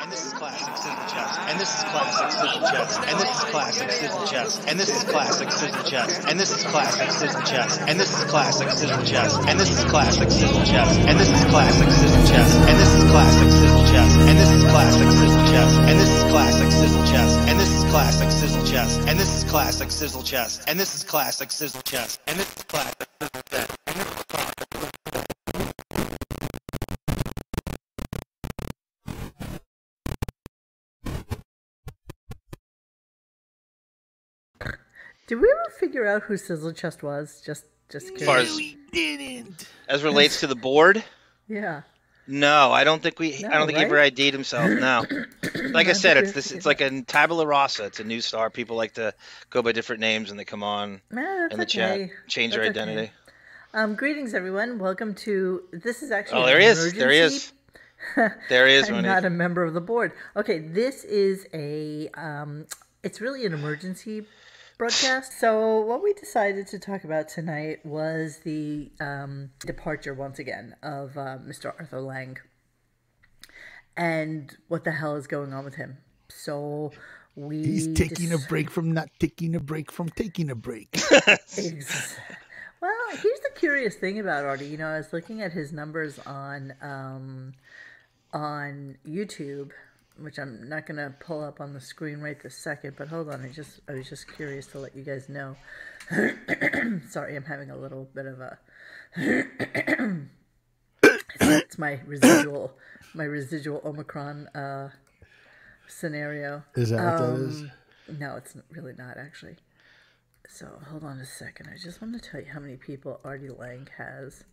And this is classic sizzle chest. And this is classic sizzle chest. And this is classic sizzle chest. And this is classic sizzle chest. And this is classic sizzle chest. And this is classic sizzle chest. And this is classic sizzle chest. And this is classic sizzle chest. And this is classic sizzle chest. And this is classic sizzle chest. And this is classic sizzle chest. And this is classic sizzle chest. And this is classic sizzle chest. And this is classic sizzle chest. And this is classic Did we ever figure out who Sizzle Chest was? Just, just As far didn't. as relates to the board, Yeah. no, I don't think we. I don't think he ever right? ID'd himself. No, like I said, it's this. It's like a tabula rasa. It's a new star. People like to go by different names, and they come on Nah, that's in the okay. chat, change their That's okay. identity. Um, greetings, everyone. Welcome to. This is actually. Oh, an there he is. There he is. There he is. I'm not a member of the board. Okay, this is a. Um, it's really an emergency broadcast. So what we decided to talk about tonight was the um, departure once again of uh, Mr. Arthur Lange, and what the hell is going on with him. So we. He's taking a break from not taking a break from taking a break. Well, here's the curious thing about Artie. You know, I was looking at his numbers on um, on YouTube, which I'm not gonna pull up on the screen right this second. But hold on, I just I was just curious to let you guys know. Sorry, I'm having a little bit of a. it's my residual, my residual Omicron uh, scenario. Is that what that is? Um, No, it's really not actually. So hold on a second. I just want to tell you how many people Artie Lange has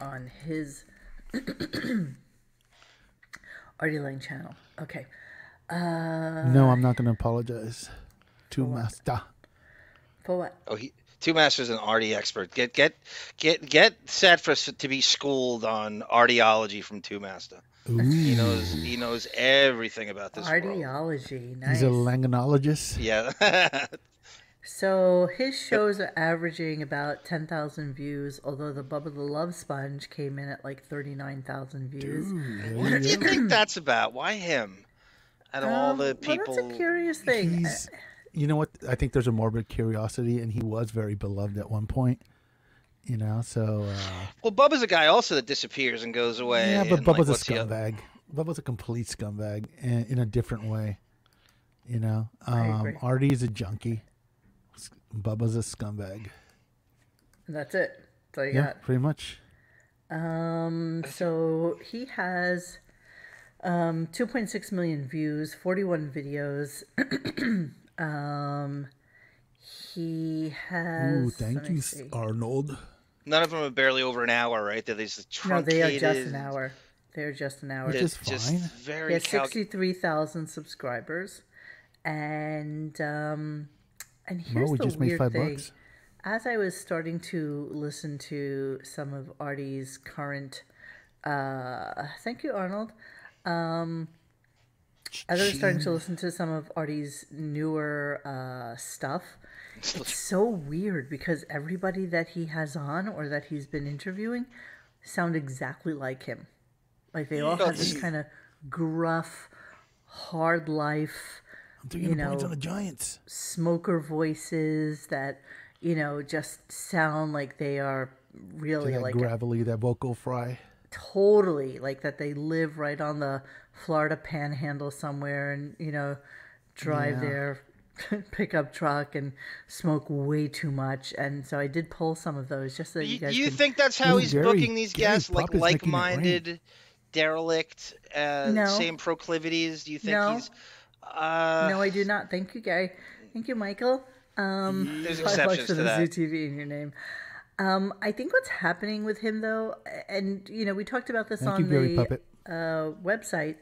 on his Artie Lange channel. Okay. Uh, No, I'm not going to apologize to Master. for what? Oh, he. Two Masters an Artie expert. Get get get get set for to be schooled on artiology from Two Master. He knows he knows everything about this world. Artiology. Nice. He's a langonologist. Yeah. So his shows are averaging about 10,000 views, although the Bubba the Love Sponge came in at like 39,000 views. what do you think that's about? Why him? Out of all Um, the well, people, that's a curious thing. He's, you know what? I think there's a morbid curiosity, and he was very beloved at one point. You know, so uh, well, Bubba's a guy also that disappears and goes away. yeah, but like, Bubba's what's a scumbag. Bubba's a complete scumbag, in, in a different way. You know, um. Artie's a junkie. S- Bubba's a scumbag. And that's it. That's all you Yeah, got. pretty much. Um, so he has um 2.6 million views, 41 videos. um, he has. Ooh, thank you, see. Arnold. None of them are barely over an hour, right? They're these No, they are just an hour. They're just an hour. Which They're is just fine. He very has calc- 63,000 subscribers, and um, and here's we the just weird made five thing. bucks. As I was starting to listen to some of Artie's current, uh, thank you, Arnold. Um, as I was starting to listen to some of Artie's newer uh, stuff, it's so weird because everybody that he has on or that he's been interviewing sound exactly like him. Like they all have this kind of gruff, hard life you the points know, on the Giants. smoker voices that you know just sound like they are really that like gravelly, that vocal fry. totally like that they live right on the Florida panhandle somewhere and you know drive their pickup truck and smoke way too much and so I did pull some of those just so you You, guys you can think that's how Ooh, he's Gary- booking these Gary guests, like Pop is making it rain. like-minded, derelict, uh, No. same proclivities? Do you think No. he's? Uh, no I do not thank you Gary thank you Michael um There's Five bucks exceptions for to the that. Zoo TV in your name. Um, I think what's happening with him, though, and you know, we talked about this Thank on you, Gary the Puppet. uh, website,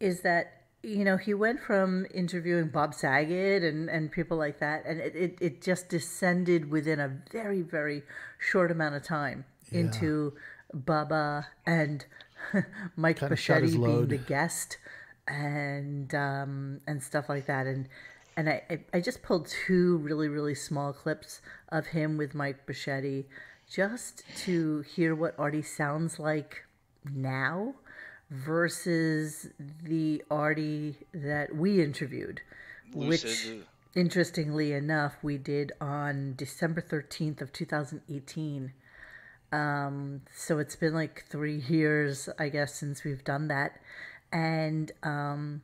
is that you know he went from interviewing Bob Saget and and people like that, and it it, it just descended within a very very short amount of time into Bubba and Mike Kinda shot his Bocchetti being the guest and um, and stuff like that. And and I, I- just pulled two really really small clips of him with Mike Bocchetti just to hear what Artie sounds like now versus the Artie that we interviewed, which interestingly enough we did on December 13th of 2018. Um, so it's been like three years, I guess, since we've done that, and um,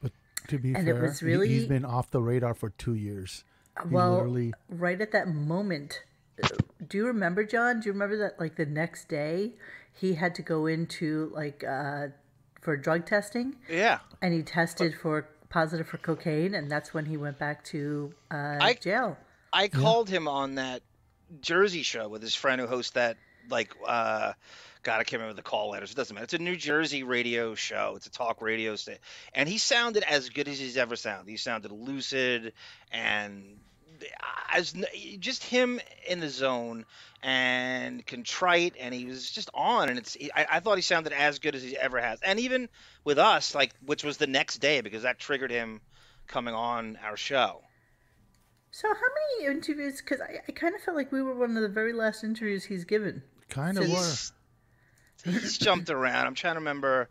But to be And it fair, was he- really- he's been off the radar for two years. He well, literally, right at that moment, uh, do you remember, John? Do you remember that like the next day he had to go into like uh, for drug testing, Yeah. and he tested for positive for cocaine, and that's when he went back to uh, I- jail. I called him on that Jersey show with his friend who hosts that like uh God, I can't remember the call letters. It doesn't matter. It's a New Jersey radio show. It's a talk radio station. And he sounded as good as he's ever sounded. He sounded lucid and uh, as just him in the zone and contrite and he was just on and it's I, I thought he sounded as good as he ever has and even with us like which was the next day because that triggered him coming on our show So how many interviews? Because I, I kind of felt like we were one of the very last interviews he's given. kind of were. He's, he's jumped around. I'm trying to remember.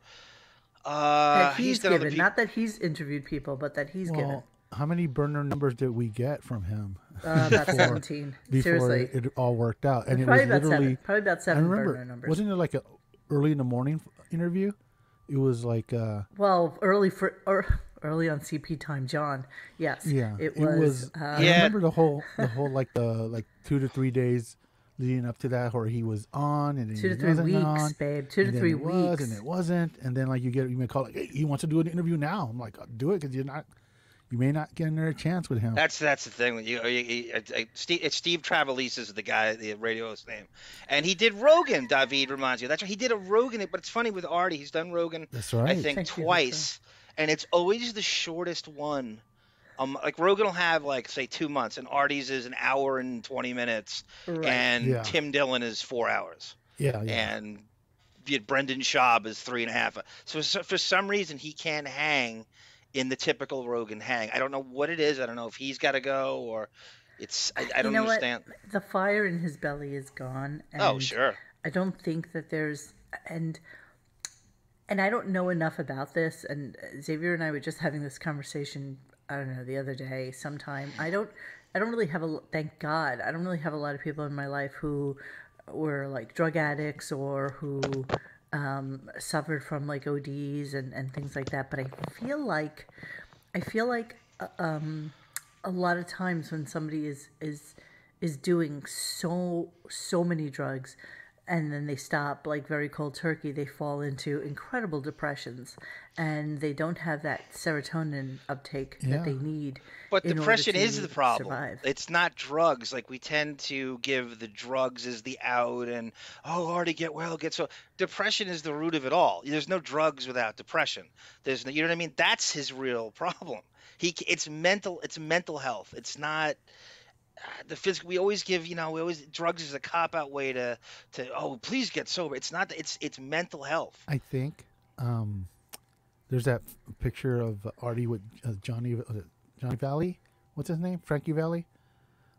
That Uh, he's, done other given, peop- not that he's interviewed people, but that he's given. How many burner numbers did we get from him Uh, about before- seventeen. before Seriously, it all worked out? And it probably was about literally. seven. Probably about I seven remember, burner numbers. wasn't it like a early in the morning interview? It was like, uh, Well, early for or early on CP time, John. Yes. yeah, It was. uh, I Yeah. remember the whole, the whole like the like two to three days leading up to that, where he was on and then two he to three wasn't weeks, on, babe. Two to three it was, weeks. and it wasn't, and then like you get you may call like, hey, he wants to do an interview now. I'm like, do it because you're not, you may not get another chance with him. That's that's the thing. You, you, you, uh, uh, Steve, it's Steve Trevelise is the guy, the radio host name, and he did Rogan. David reminds you. That's right. He did a Rogan, but it's funny with Artie. He's done Rogan. That's I think Thank you, twice, and it's always the shortest one. Um, like Rogan will have like say two months, and Artie's is an hour and twenty minutes, Right. and Yeah. Tim Dillon is four hours. yeah, yeah. and you had Brendan Schaub is three and a half. So, so for some reason he can't hang in the typical Rogan hang. I don't know what it is. I don't know if he's got to go or it's. I, I don't you know understand. what? The fire in his belly is gone. And Oh sure. I don't think that there's and and I don't know enough about this. And Xavier and I were just having this conversation. I don't know the other day. Sometime I don't. I don't really have a. Thank God, I don't really have a lot of people in my life who were like drug addicts or who um, suffered from like ODs and and things like that. But I feel like I feel like uh, um, a lot of times when somebody is is is doing so so many drugs and then they stop like very cold turkey they fall into incredible depressions and they don't have that serotonin uptake Yeah. that they need But depression is the problem. survive. It's not drugs. Like we tend to give the drugs as the out and oh, already get well, get so. Depression is the root of it all. There's no drugs without depression. There's no, you know what I mean. That's his real problem. He, it's mental. It's mental health. It's not the physical. We always give, you know, we always drugs is a cop out way to to oh, please get sober. It's not. It's it's mental health. I think um, there's that picture of Artie with uh, Johnny uh, Johnny Valley. What's his name? Frankie Valli,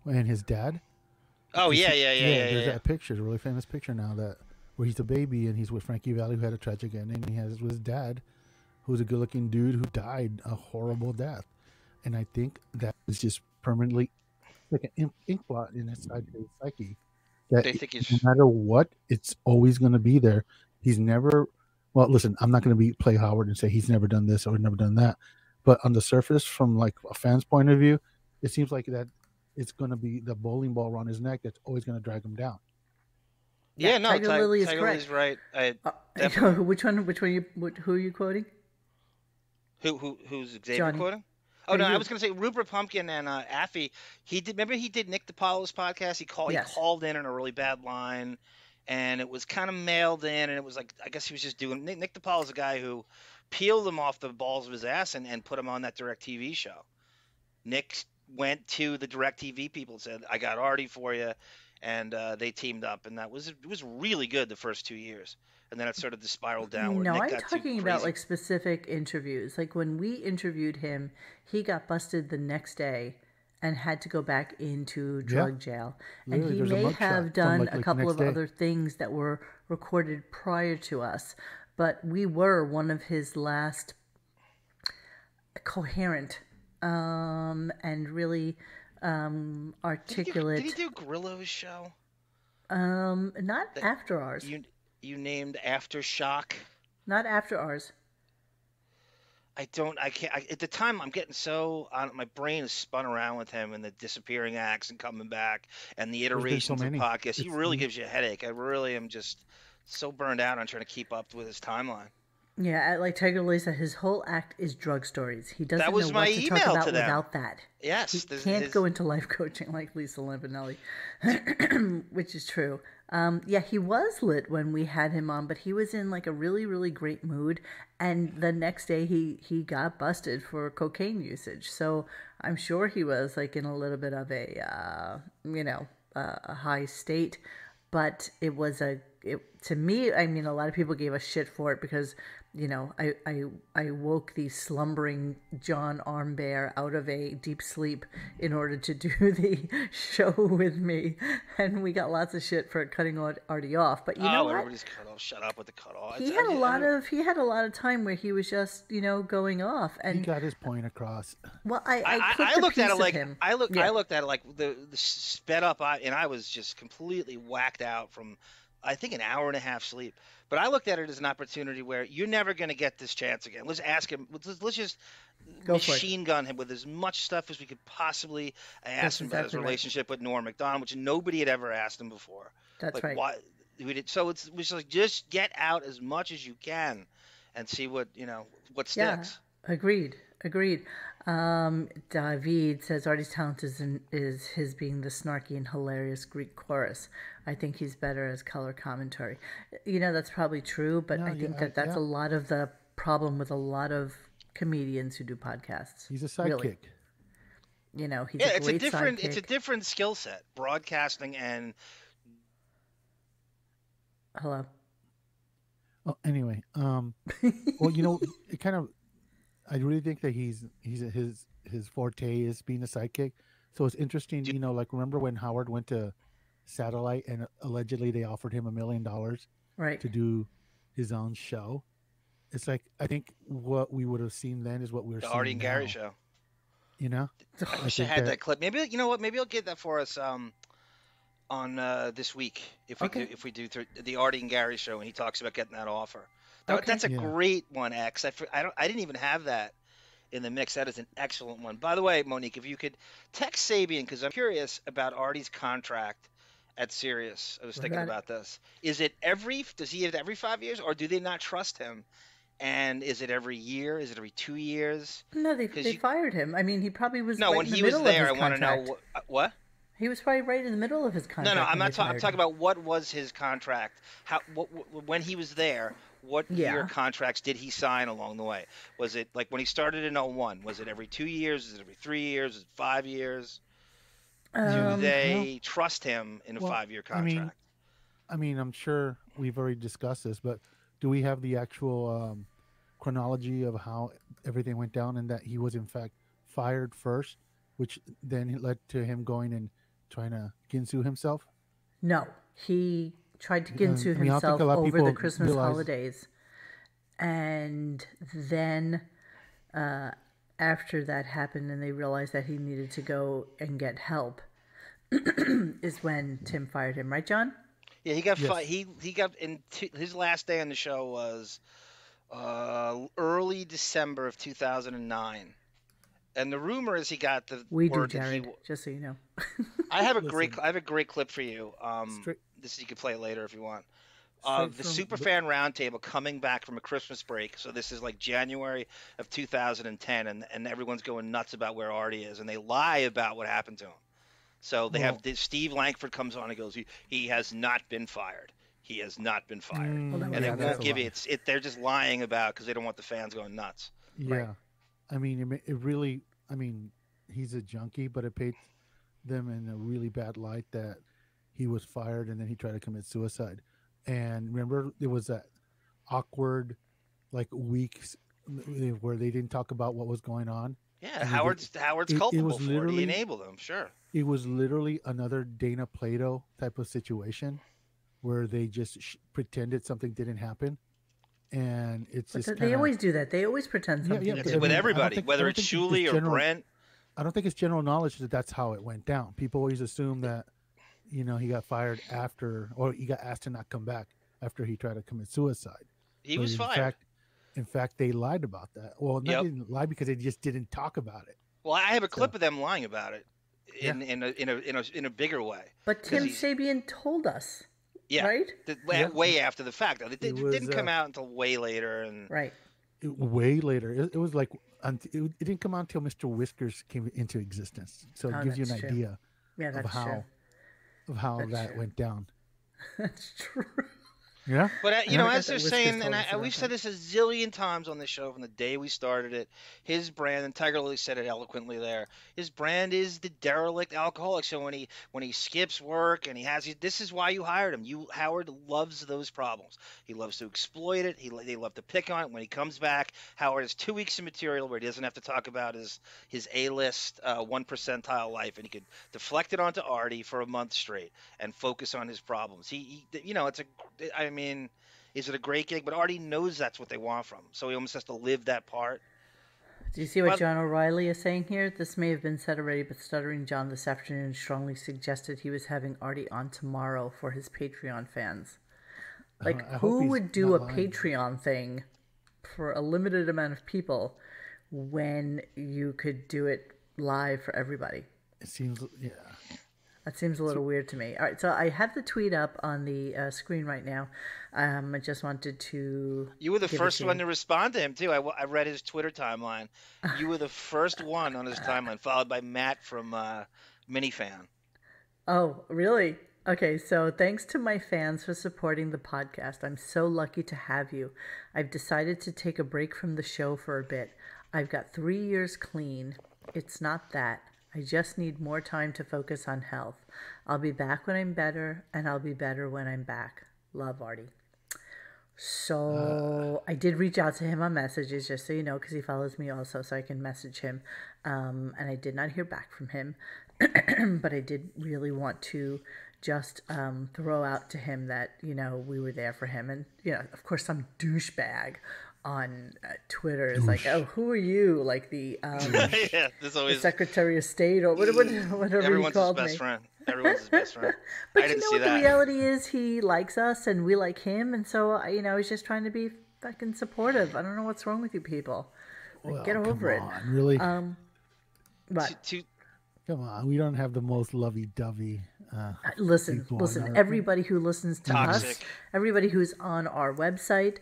and his dad. Oh yeah, see- yeah, yeah, yeah. There's yeah. that picture, it's a really famous picture now that where he's a baby and he's with Frankie Valli, who had a tragic ending. And he has with his dad, who's a good-looking dude who died a horrible death. And I think that is just permanently like an ink, ink blot inside his psyche. That They think no matter what, it's always going to be there. He's never. Well, listen, I'm not going to be play Howard and say he's never done this or never done that. But on the surface, from like a fan's point of view, it seems like that it's going to be the bowling ball around his neck that's always going to drag him down. Yeah, no, Tiger Ti- Lily is Tiger correct. Lily's right. I, Uh, Definitely. which one which one you who are you quoting Who who who's Xavier Johnny. quoting? Oh no, I was gonna say Rupert Pumpkin and uh, Affy. He did. Remember he did Nick DiPaolo's podcast. He called. Yes. He called in on a really bad line, and it was kind of mailed in, and it was like I guess he was just doing. Nick, Nick DiPaolo's a guy who peeled him off the balls of his ass and, and put him on that Direct TV show. Nick went to the Direct TV people and said, "I got Artie for you," and uh, they teamed up, and that was it was really good the first two years, and then it started to spiral downward. no Nick i'm got talking about like specific interviews like when we interviewed him he got busted the next day and had to go back into Yeah. drug jail. And Literally, he may have done like- a couple next of day. other things that were recorded prior to us, but we were one of his last coherent um, and really um, Did he, do, articulate. did he do Grillo's show? um, not after ours. You you named Aftershock. Not after ours. I don't. I can't. I, at the time, I'm getting so on. My brain is spun around with him and the disappearing acts and coming back and the been so iterations of many. podcasts. He really gives you a headache. I really am just so burned out on trying to keep up with his timeline. Yeah, at- like Tiger Lisa, his whole act is drug stories. He doesn't was know my what to talk about to them. without that. Yes, He this- can't his- go into life coaching like Lisa Lampanelli, which is true. Um, yeah, he was lit when we had him on, but he was in like a really, really great mood. And the next day, he he got busted for cocaine usage. So I'm sure he was like in a little bit of a uh, you know uh, a high state. But it was a it, to me. I mean, a lot of people gave us shit for it because you know, I, I, I woke the slumbering John Armbear out of a deep sleep in order to do the show with me, and we got lots of shit for cutting Artie off. But you oh, know oh, what? everybody's cut off. Shut up with the cut off. He had a lot of he had a lot of time where he was just you know going off, and He got his point across. well, I I, I, clipped I a looked at it like him. I looked. Yeah. I looked at it like the, the sped up, I, and I was just completely whacked out from, I think, an hour and a half sleep. But I looked at it as an opportunity where you're never going to get this chance again. Let's ask him. Let's, let's just Go machine gun him with as much stuff as we could possibly. ask That's him about his exactly right. relationship with Norm Macdonald, which nobody had ever asked him before. That's like, right. Why? We did, so it's we like just get out as much as you can, and see what you know what sticks. Yeah, agreed, agreed. Um, David says Artie's talent is in, is his being the snarky and hilarious Greek chorus. I think he's better as color commentary. You know that's probably true, but No, I yeah, think I- that that's yeah. a lot of the problem with a lot of comedians who do podcasts. He's a sidekick. Really. You know, he's Yeah, a it's a different sidekick. it's a different skill set, broadcasting and Hello. Oh, anyway, um, well, you know, it kind of, I really think that he's he's his his forte is being a sidekick. So it's interesting, you know, like remember when Howard went to satellite and allegedly they offered him a million dollars Right. to do his own show. It's like I think what we would have seen then is what we're the Artie and Gary show. You know, I wish I think had that- that clip. Maybe you know what? Maybe I'll get that for us um, on uh, this week if we Okay. do, if we do th- the Artie and Gary show and he talks about getting that offer. That, Okay. That's a Yeah. great one, X. I, for- I don't I didn't even have that in the mix. That is an excellent one. By the way, Monique, if you could text Sabian because I'm curious about Artie's contract at Sirius. I was thinking about about this. Is it every? Does he have every five years, or do they not trust him? And is it every year? Is it every two years? No, they 'Cause they you- fired him. I mean, he probably was No, right when in the he was there, I want to know contract. what. He was probably right in the middle of his contract. No, no, I'm not. they Ta- I'm talking about what was his contract. How what, what, when he was there? What year contracts did he sign along the way? Was it like when he started in 01? Was it every two years? Is it every three years? Is it five years? Do Um, they trust him in a Well, five-year I mean, contract? I mean, I'm sure we've already discussed this, but do we have the actual um, chronology of how everything went down and that he was in fact fired first, which then led to him going and trying to ginsu himself? No, he tried to Yeah, ginsu I mean, I himself a lot of over the Christmas realize- holidays, and then uh, after that happened, and they realized that he needed to go and get help, is when Tim fired him. Right, John? Yeah, he got Yes. fi- he he got in t- his last day on the show was uh, early December of 2009. And the rumor is he got the We do, word that he w- Just so you know. I have a great I have a great clip for you. Um, Straight- this you can play it later if you want. Of Straight the from- Superfan Roundtable coming back from a Christmas break. So this is like January of 2010, and and everyone's going nuts about where Artie is, and they lie about what happened to him. So they have Well- this, Steve Langford comes on and goes, he, he has not been fired. He has not been fired. Mm, Well, and was they won't give you, it's, it, they're just lying about because they don't want the fans going nuts. Yeah, I mean, it, it really. I mean, he's a junkie, but it paints them in a really bad light that he was fired and then he tried to commit suicide. And remember, there was that awkward, like weeks eh, where they didn't talk about what was going on. Yeah, And they did- Howard's Howard's it- it culpable was for it. He literally- enabled them, sure. It was literally another Dana Plato type of situation where they just sh- pretended something didn't happen, and it's But just th- kinda, they always do that. They always pretend something. yeah, It's but I with mean, everybody, think- whether it's think it's Shuli or general- Brent. I don't think it's general knowledge that that's how it went down. People always assume that, you know, he got fired after, or he got asked to not come back after he tried to commit suicide. He But was in fired. Fact, in fact, they lied about that. Well, they Yep. didn't lie because they just didn't talk about it. well, I have a clip So- of them lying about it in in a, in a in a in a bigger way. But Tim he's- Sabian told us, Yeah, right? the, way, Yeah. way after the fact. It, did, It was, didn't come uh, out until way later, and Right. It- way later, it, it was like it, it didn't come out until Mr. Whiskers came into existence. So it Oh, gives you an true. idea Yeah, of how true. Of how That's that true. went down. That's true. Yeah. But uh, And you know, as they're saying, and I, we've said this a zillion times on the show from the day we started it. His brand, and Tiger Lily said it eloquently there. His brand is the derelict alcoholic. So when he when he skips work and he has, this is why you hired him. You Howard loves those problems. He loves to exploit it. He they love to pick on it. When he comes back, Howard has two weeks of material where he doesn't have to talk about his his A list uh, one percentile life, and he could deflect it onto Artie for a month straight and focus on his problems. He, he you know, it's a, I mean. Mean, is it a great gig? But Artie knows that's what they want from him, so he almost has to live that part. Do you see what Well- John O'Reilly is saying here? This may have been said already, but Stuttering John this afternoon strongly suggested he was having Artie on tomorrow for his Patreon fans. Uh, like, I hope who would do a lying. Patreon thing for a limited amount of people when you could do it live for everybody? It seems yeah. That seems a little weird to me. All right, so I have the tweet up on the uh, screen right now. Um, I just wanted to. You were the first one to respond to him too. I, I read his Twitter timeline. You were the first one on his timeline, followed by Matt from uh, Minifan. Oh, really? Okay, so thanks to my fans for supporting the podcast. I'm so lucky to have you. I've decided to take a break from the show for a bit. I've got three years clean. It's not that. I just need more time to focus on health. I'll be back when I'm better, and I'll be better when I'm back. Love, Artie. So I did reach out to him on messages, just so you know, because he follows me also, so I can message him. Um, and I did not hear back from him, but I did really want to just um, throw out to him that you know we were there for him, and you know, of course, some douchebag on uh, Twitter is like, "Oh, who are you?" Like the um, yeah, there's always Secretary of State or what, what, whatever he everyone's his called best me. friend. Everyone's his best friend. But I you didn't know see what the reality is? He likes us and we like him, and so you know he's just trying to be fucking supportive. I don't know what's wrong with you people. Like, Well, get come over it. on, Really? But To- to- come on. We don't have the most lovey-dovey. Uh, listen, listen. Everybody who listens to us, everybody who's on our website,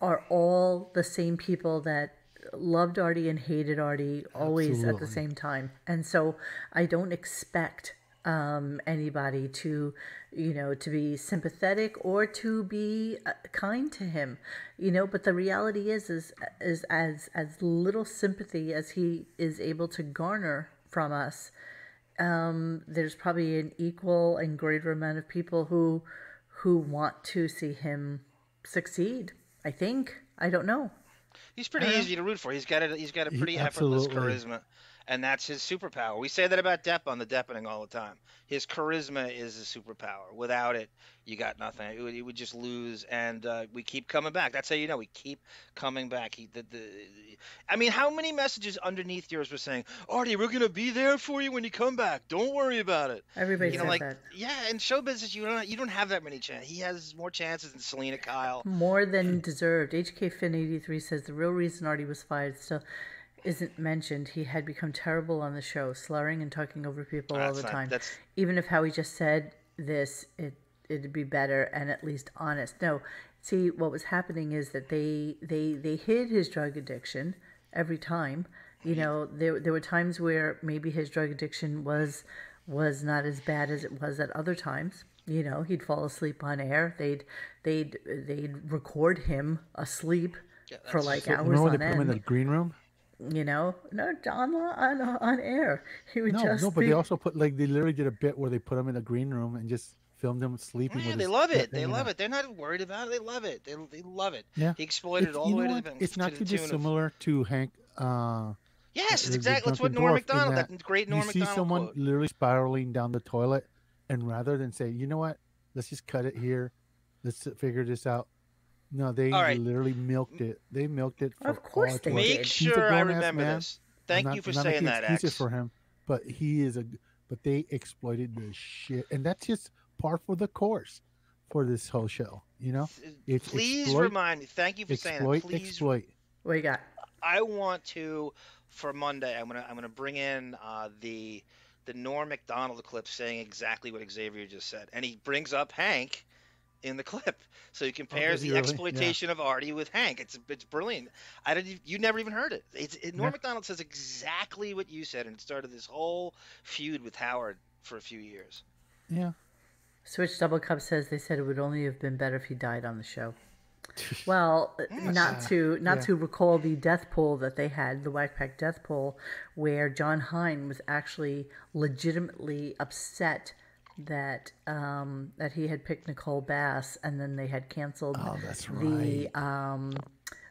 are all the same people that loved Artie and hated Artie always at the same time. And so I don't expect um, anybody to, you know, to be sympathetic or to be uh, kind to him, you know. But the reality is, is, is as as little sympathy as he is able to garner from us, um, there's probably an equal and greater amount of people who who want to see him succeed. I think. I don't know. He's pretty easy to root for. He's got a he's got a He- pretty effortless absolutely. charisma, and that's his superpower. We say that about Depp on the Deppening all the time. His charisma is a superpower. Without it, you got nothing. It would, it would just lose, and uh, we keep coming back. That's how you know we keep coming back. He, the, the, I mean, how many messages underneath yours were saying, "Artie, we're gonna be there for you when you come back. Don't worry about it." Everybody You know, like that. yeah, in show business, you don't you don't have that many chances. He has more chances than Selina Kyle. More than deserved. HK Fin eighty three says the real reason Artie was fired still isn't mentioned. He had become terrible on the show, slurring and talking over people all the not- time. that's- Even if Howie just said this, it it'd be better and at least honest. No, see what was happening is that they they they hid his drug addiction every time. You know, there there were times where maybe his drug addiction was was not as bad as it was at other times. You know, he'd fall asleep on air. They'd they'd they'd record him asleep for like hours Remember when on they put him in the green room? You know, no, on on on air. He would No, just no, but be, they also put like they literally did a bit where they put him in a green room and just filmed him sleeping. Yeah, with they his love it. They love out. it. They're not worried about it. They love it. They, they love it. Yeah. He exploited It's- it all you the way know to what? the It's not to too the tune of- dissimilar to Hank uh, Yes, it's exactly that's what Norm Dorf in Macdonald. that That great you Norm see Macdonald someone quote. literally spiraling down the toilet, and rather than say, you know what, let's just cut it here, let's figure this out. No, they All right. literally milked it. They milked it. For Of course all it's they worth. did. Make He's sure I remember man. this. Thank I'm you not- for I'm not saying making that, excuses X. for him, but he is a. But they exploited the shit, and that's just par for the course for this whole show. You know, It's Please exploit, remind me. Thank you for saying exploit, that. Please exploit. What you got? I want to for Monday. I'm gonna I'm gonna bring in uh, the the Norm Macdonald clip saying exactly what Xavier just said, and he brings up Hank in the clip. So oh, he compares he the really? exploitation of Artie with Hank. It's it's brilliant. I didn't. You never even heard it. It's it, Norm Yeah. Macdonald says exactly what you said, and it started this whole feud with Howard for a few years. Yeah, Switch Double Cup says they said it would only have been better if he died on the show. Well, hmm. not to not Yeah. to recall the death poll that they had, the Whack Pack death poll, where Jon Hein was actually legitimately upset that um, that he had picked Nicole Bass, and then they had canceled Oh, that's the um,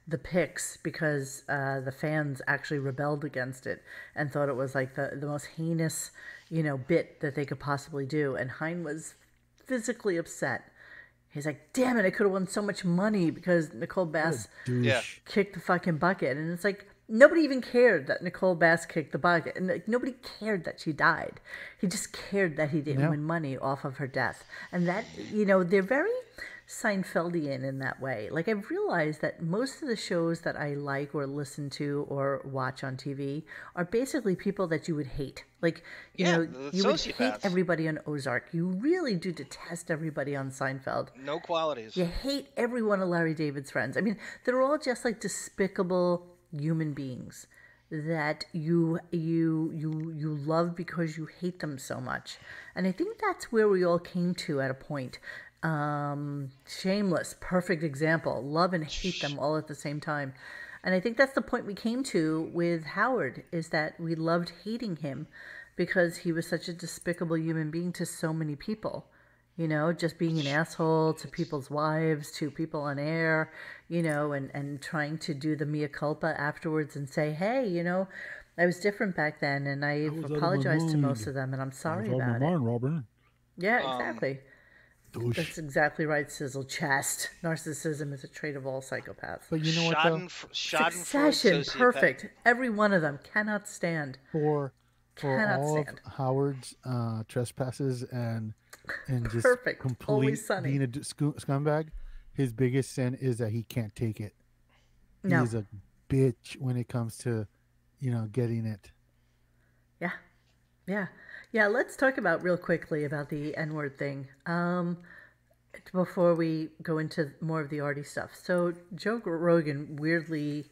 the picks because uh, the fans actually rebelled against it and thought it was like the the most heinous, you know, bit that they could possibly do, and Hein was physically upset. He's like, "Damn it! I could have won so much money because Nicole Bass kicked the fucking bucket." And it's like nobody even cared that Nicole Bass kicked the bucket, and like, nobody cared that she died. He just cared that he didn't Yeah. win money off of her death, and that you know they're very Seinfeldian in that way. Like I've realized that most of the shows that I like or listen to or watch on TV are basically people that you would hate. Like you Yeah, know, you would hate everybody on Ozark. You really do detest everybody on Seinfeld. No qualities. You hate every one of Larry David's friends. I mean, they're all just like despicable human beings that you you you you love because you hate them so much. And I think that's where we all came to at a point. Um, shameless, perfect example. Love and hate them all at the same time. And I think that's the point we came to with Howard is that we loved hating him because he was such a despicable human being to so many people you know, just being an asshole to people's wives, to people on air, you know, and, and trying to do the mea culpa afterwards and say, hey, you know, I was different back then and I was out apologized to most of them and I'm sorry It's on my about it. mind, Robin. Yeah, Um, exactly. Douche. That's exactly right, Sizzle Chest. Narcissism is a trait of all psychopaths. But you know what though? Schadenf- Succession, perfect. Every one of them cannot stand. For for Cannot all stand. of Howard's uh, trespasses and and just Perfect. complete being a scu- scumbag, his biggest sin is that he can't take it. No. He's a bitch when it comes to, you know, getting it. Yeah. Yeah. Yeah, let's talk about real quickly about the N word thing. Um before we go into more of the Artie stuff. So Joe Rogan weirdly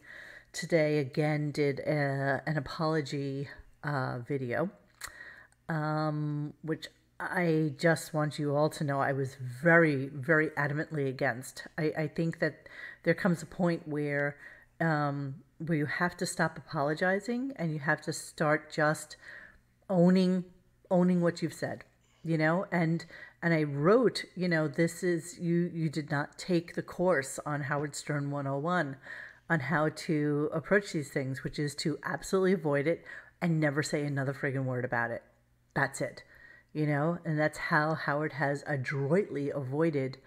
today again did a, an apology uh, video, um, which I just want you all to know I was very, very adamantly against. I, I think that there comes a point where um, where you have to stop apologizing and you have to start just owning owning what you've said you know and and i wrote you know this is you you did not take the course on howard stern 101 on how to approach these things which is to absolutely avoid it and never say another friggin word about it. That's it you know? And that's how howard has adroitly avoided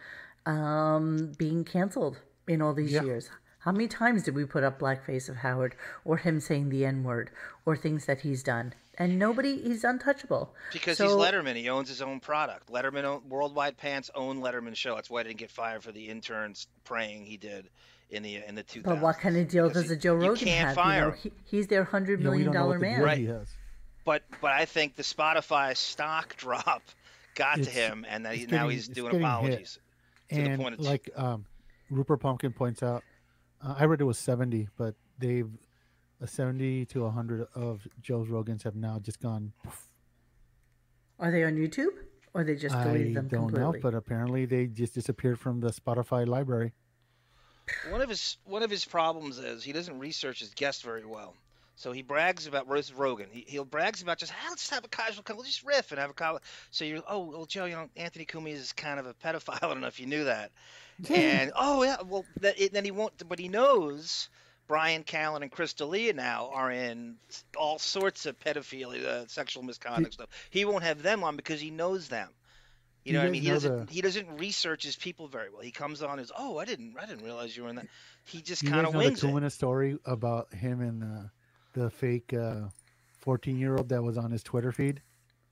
um, being canceled in all these Yeah. years. How many times did we put up blackface of howard or him saying the n-word or things that he's done? And nobody he's untouchable. Because So- he's Letterman, he owns his own product. Letterman, own, Worldwide Pants, own Letterman show. That's why he didn't get fired for the interns praying he did in the in the 2000s. but what kind of deal does he- a joe you rogan can't have fire you know him. he, he's their hundred Yeah, we million don't know dollar what man deal Right. he has. But but I think the Spotify stock drop got to him, and that he, it's now he's it's doing getting hit. apologies. to the and point like um, Rupert Pumpkin points out, uh, I read it was seventy, but they've a seventy to hundred of Joe Rogan's have now just gone. poof. are they on youtube or they just deleted I them don't know, but apparently they just disappeared from the Spotify library. One of his one of his problems is he doesn't research his guests very well. So he brags about Rose Rogan. He he'll brags about just ah, let's have a casual, we'll just riff and have a casual. So you're oh well Joe, you know Anthony Cumia is kind of a pedophile. I don't know if you knew that. and oh yeah, well that, it, then he won't. But he knows Brian Callen and Chris D'Elia now are in all sorts of pedophilia, uh, sexual misconduct stuff. He won't have them on because he knows them. You know you what I mean? He doesn't. the- He doesn't research his people very well. He comes on as, oh, I didn't, I didn't realize you were in that. He just You kind guys of know the wings. Cumia story about him and uh, the fake fourteen-year-old that was on his Twitter feed?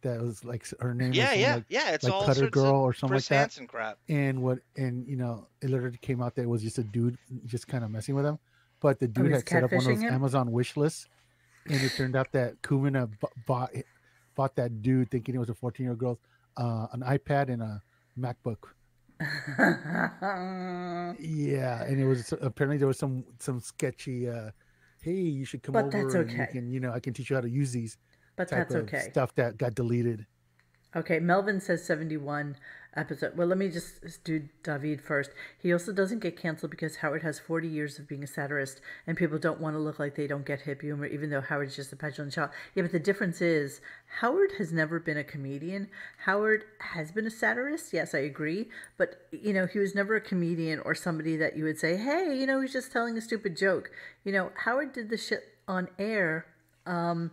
That was like her name. was Yeah, some, yeah, like, yeah. It's like all Cutter sorts Girl of or something Chris like that. Hansen crap. and what and you know it literally came out that it was just a dude just kind of messing with him but the dude he's had set up one of those him? amazon wish lists and it turned out that Cumia bu- bought bought that dude thinking it was a 14 year old girl uh, an ipad and a macbook yeah and it was apparently there was some some sketchy uh hey you should come But over that's and you okay. can you know i can teach you how to use these but that's okay. stuff that got deleted Okay, Melvin says 71 episode. Well, let me just do David first. He also doesn't get canceled because Howard has 40 years of being a satirist and people don't want to look like they don't get hip humor, even though Howard's just a petulant child. Yeah, but the difference is Howard has never been a comedian. Howard has been a satirist. Yes, I agree. But, you know, he was never a comedian or somebody that you would say, hey, you know, he's just telling a stupid joke. You know, Howard did the shit on air um,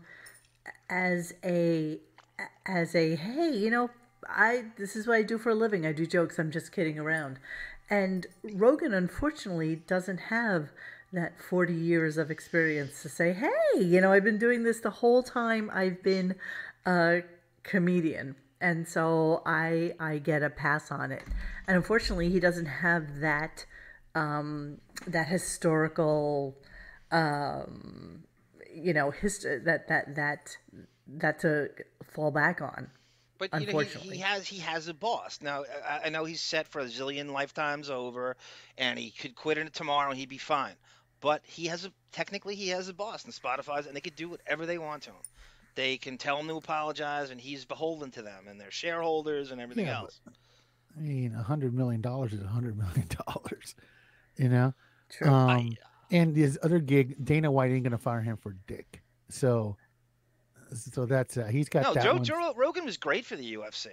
as a as a hey you know i this is what i do for a living. I do jokes. I'm just kidding around. And rogan unfortunately doesn't have that 40 years of experience to say hey you know i've been doing this the whole time i've been a comedian. And so i i get a pass on it. And unfortunately he doesn't have that um that historical um you know hist- that that that that to fall back on But you know, he, he has he has a boss now. I, I know he's set for a zillion lifetimes over, and he could quit it tomorrow and he'd be fine. But he has a technically he has a boss, and Spotify's, and they could do whatever they want to him. They can tell him to apologize, and he's beholden to them and their shareholders and everything Yeah, else. I mean, a hundred million dollars is a hundred million dollars, you know. True. Um, and his other gig, Dana White ain't gonna fire him for dick. So, so that's uh, he's got No, that Joe, one. Joe Rogan was great for the UFC.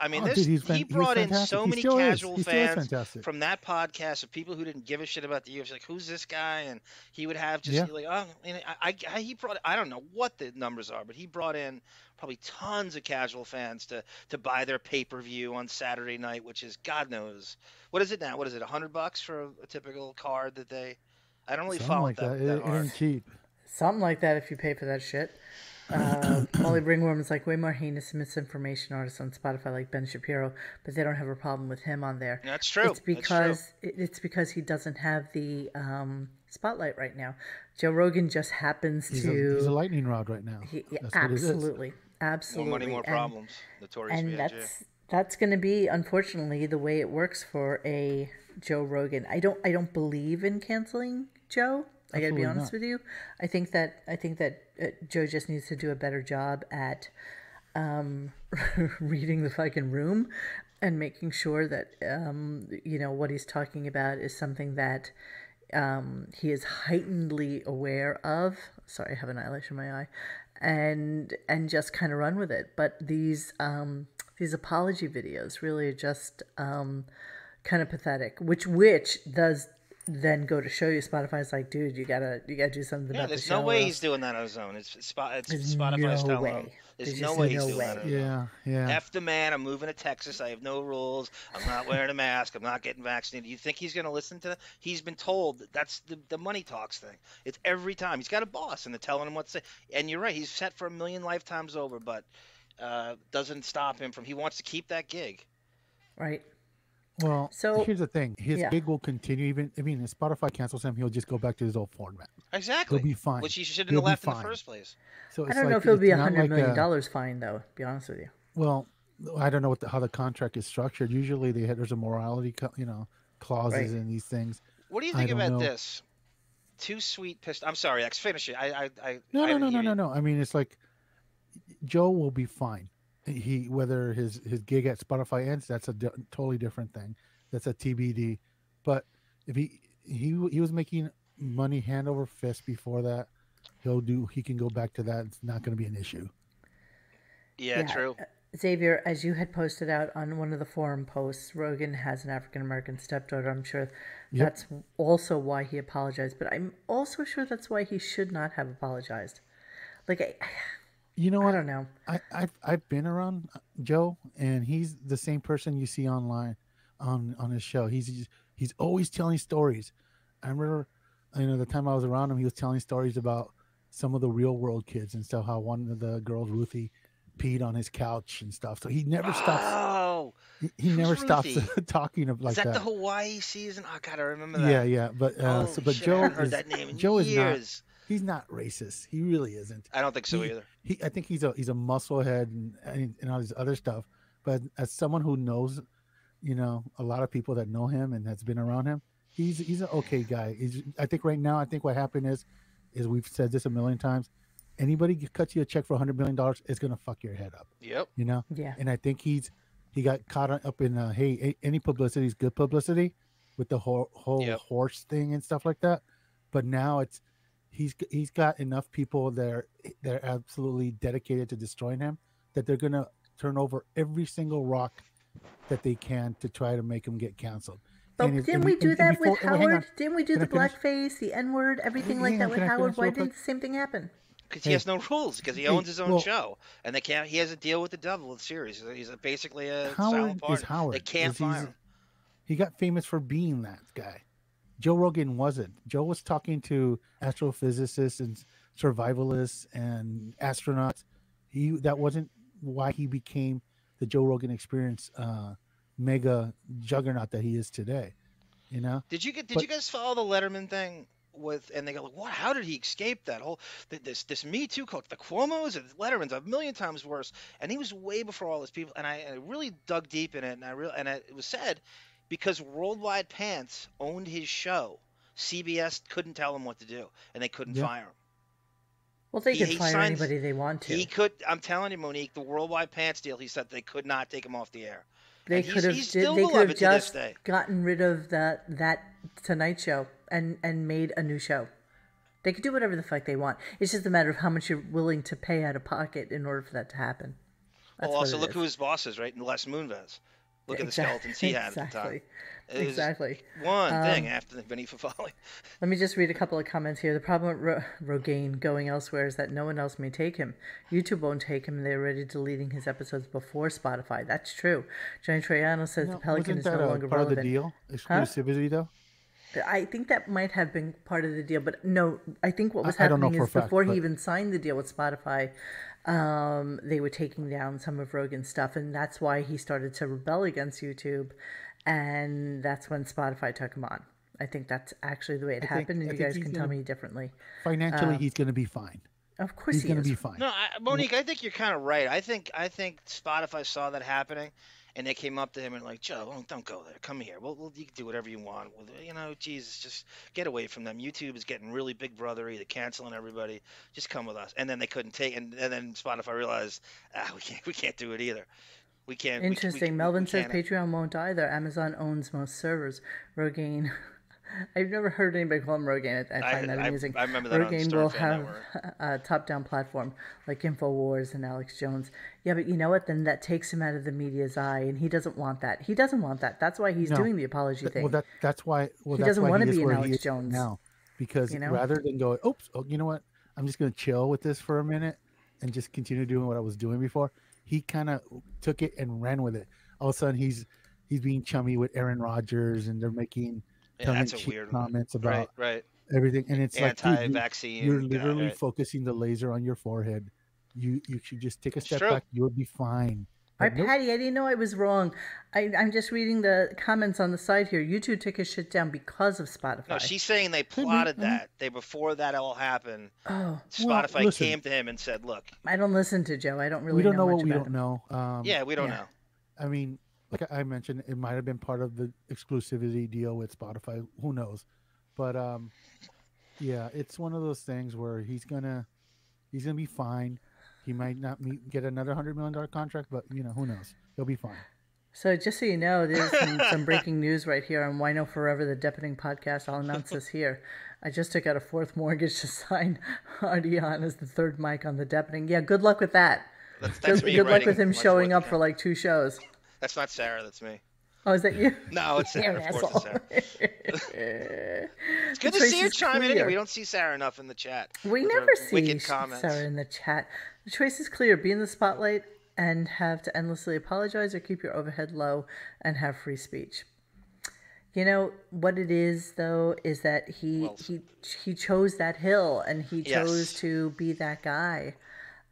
I mean, Oh, this dude, he's fan- he he brought in so many casual He still is fans from that podcast of people who didn't give a shit about the UFC. Like, who's this guy? And he would have just Yeah. like, oh, and I, I, I, he brought. I don't know what the numbers are, but he brought in probably tons of casual fans to to buy their pay per view on Saturday night, which is God knows what is it now? What is it? A hundred bucks for a, a typical card that they? I don't really Something follow like that, that. that, It, it ain't cheap. Something like that if you pay for that shit. Uh, Molly Ringworm is like way more heinous misinformation artists on Spotify like Ben Shapiro, but they don't have a problem with him on there. That's true. It's That's true. because it's because he doesn't have the um, spotlight right now. Joe Rogan just happens He's, to. a, he's a lightning rod right now. he- yeah, That's what it is. absolutely, More absolutely. money, more And- problems. Notorious and B.I.G. that's that's going to be unfortunately the way it works for a Joe Rogan. I don't I don't believe in canceling Joe. I got to be honest not. with you. I think that I think that Joe just needs to do a better job at um, reading the fucking room and making sure that um, you know what he's talking about is something that um, he is heightenedly aware of. Sorry, I have an eyelash in my eye, and and just kind of run with it. But these um, these apology videos really are just um, kind of pathetic. Which which does then go to show you Spotify's like, dude, you gotta you gotta do something Yeah, about the there's show. no way else- he's doing that on his own. It's, it's, Spot, it's There's Spotify's no telling way. him. There's, There's no just way he's no doing way. that on his own. Yeah, yeah. F the man. I'm moving to Texas. I have no rules. I'm not wearing a mask. I'm not getting vaccinated. You think he's going to listen to that? He's been told that that's the, the money talks thing. It's every time. He's got a boss and they're telling him what to say. And you're right. He's set for a million lifetimes over, but uh, doesn't stop him from. He wants to keep that gig. right. Well, So- here's the thing: his yeah. gig will continue. Even I mean, if Spotify cancels him, he'll just go back to his old format. Exactly. he'll be fine. Which he shouldn't He'll have be left in the first place. So I don't know if it'll be it's a not hundred like a- uh, dollars fine though. to Be honest with you. Well, I don't know what the, how the contract is structured. Usually, they there's a morality, co- you know, clauses Right. in these things. What do you think about know. this? Too sweet pissed. I'm sorry, X. Finish it. I, I, I No, I no, no, no, no, no. I mean, it's like Joe will be fine. He whether his his gig at Spotify ends, that's a di- totally different thing. That's a TBD. But if he he he was making money hand over fist before that, he'll do. He can go back to that. It's not going to be an issue. Yeah, true. Uh, Xavier, as you had posted out on one of the forum posts, Rogan has an African American stepdaughter. I'm sure that's also why he apologized, but I'm also sure that's why he should not have apologized. Like, I, You know I don't know. I, I've I've been around uh, Joe, and he's the same person you see online on on his show. He's he's, he's always telling stories. I remember, you know, the time I was around him, he was telling stories about some of the real world kids and stuff. How one of the girls, Ruthie, peed on his couch and stuff. So he never stops. Oh, He, he Who's never stops talking of like is that, that. the Hawaii season? Oh God, I remember that. yeah, yeah. But uh, Oh, so, but shit, I Joe haven't heard is that name in Joe is not. years. He's not racist. He really isn't. I don't think so he- either. he I think he's a he's a musclehead and, and and all this other stuff. But as someone who knows, you know, a lot of people that know him and that's been around him, he's he's an okay guy. He's, I think right now, I think what happened is, is we've said this a million times. Anybody cuts you a check for a hundred million dollars, it's gonna fuck your head up. Yep. You know. Yeah. And I think he's he got caught up in uh, hey, any publicity is good publicity, with the whole whole Yep. horse thing and stuff like that. But now it's he's he's got enough people that are they're absolutely dedicated to destroying him that they're gonna turn over every single rock that they can to try to make him get canceled. But And didn't and- we do and that before- with oh. Howard? Didn't we do Can the blackface, the N word, everything like hang that with Howard? Why didn't the same thing happen? Because he Hey. has no rules. Because he owns his own well- show, and they can't. He has a deal with the devil with Sirius. He's a, basically a Howard silent is partner. Howard. They can't he's- fire him. He got famous for being that guy. Joe Rogan wasn't. Joe was talking to astrophysicists and survivalists and astronauts. He that wasn't why he became the Joe Rogan Experience uh, mega juggernaut that he is today. You know, Did you get? Did But- you guys follow the Letterman thing? With and they go like, what? How did he escape that whole this this Me Too cult? The Cuomo's and Letterman's a million times worse, and he was way before all these people. And I, I really dug deep in it, and I real and I, it was said because Worldwide Pants owned his show, CBS couldn't tell him what to do, and they couldn't Yeah. fire him. Well, they He- could he fire signs- anybody they want to. He could. I'm telling you, Monique, the Worldwide Pants deal. He said they could not take him off the air. they and he's- could have. he's did- still they could have just gotten rid of that that Tonight Show and and made a new show. They could do whatever the fuck they want. It's just a matter of how much you're willing to pay out of pocket in order for that to happen. That's well, also look is. who his boss is, right? Les Moonves. Look at the Exact- skeletons he had at the time. exactly. It was Exactly. One thing Um, after the Vinny Favale. Let me just read a couple of comments here. The problem with Ro- Rogaine going elsewhere is that no one else may take him. YouTube won't take him, and they're already deleting his episodes before Spotify. That's true. Johnny Troiano says the Pelican is no longer part of the deal? Exclusivity though. I think that might have been part of the deal, but no, I think what was I- I don't know happening for is a fact, before he even signed the deal with Spotify, um, they were taking down some of Rogan's stuff, and that's why he started to rebel against YouTube, and that's when Spotify took him on. I think that's actually the way it think- happened, and I you guys can tell gonna- me differently. Financially, he's going to be fine. Of course, He's he going to be fine. No, I, Monique, I think you're kind of right. I think I think Spotify saw that happening, and they came up to him and like, Joe, don't, don't go there. Come here. Well, well, you can do whatever you want. Well, you know, Jesus, just get away from them. YouTube is getting really big brothery. They're canceling everybody. Just come with us. And then they couldn't take, and, and then Spotify realized, ah, we can't, we can't do it either. We can't. we- we- Interesting. we- Melvin we says Patreon won't either. Amazon owns most servers. Rogaine. I've never heard anybody call him Rogaine. I, I I- find that I- amusing. I remember that Rogaine Stern will Fan have Network. a top-down platform like Infowars and Alex Jones. Yeah, but you know what? Then that takes him out of the media's eye, and he doesn't want that. He doesn't want that. That's why he's No. doing the apology Th- thing. Well, that that's why. Well, He that's doesn't wanna be an Alex Jones, now, because you know? rather than go, oops, oh, you know what, I'm just going to chill with this for a minute and just continue doing what I was doing before. He kind of took it and ran with it. All of a sudden, he's he's being chummy with Aaron Rodgers, and they're making Yeah, that's a tongue-in-cheek weird one. comments Right, about right. right. everything, and it's like dude, you- Anti-vaccine. you're guy, literally right. focusing the laser on your forehead. You you should just take a step true. back. You'll be fine. Hi, But nope. Patty. I didn't know I was wrong. I, I'm just reading the comments on the side here. YouTube took his shit down because of Spotify. No, she's saying they plotted that. They before that all happened, oh, Spotify listen. came to him and said, "Look, I don't listen to Joe. I don't really we don't know, know what we don't him. know. Um, yeah, we don't yeah. know." I mean, like I mentioned, it might have been part of the exclusivity deal with Spotify. Who knows? But um, yeah, it's one of those things where he's gonna he's gonna be fine. He might not meet, get another hundred million dollar contract, but you know who knows? He'll be fine. So just so you know, there's some, some breaking news right here on Wino Forever, the Depening podcast. I'll announce this here. I just took out a fourth mortgage to sign Artie on as the third mic on the Depening. Yeah, good luck with that. That's, that's Good, good luck with him showing up for like two shows. That's not Sarah. That's me. Oh, is that you? No, it's Sarah. Of course, it's Sarah. It's good The to see her is chime in. We don't see Sarah enough in the chat. We never see wicked sh- comments. Sarah in the chat. The choice is clear: be in the spotlight and have to endlessly apologize, or keep your overhead low and have free speech. You know what it is, though, is that he Well he he chose that hill and he chose Yes. to be that guy.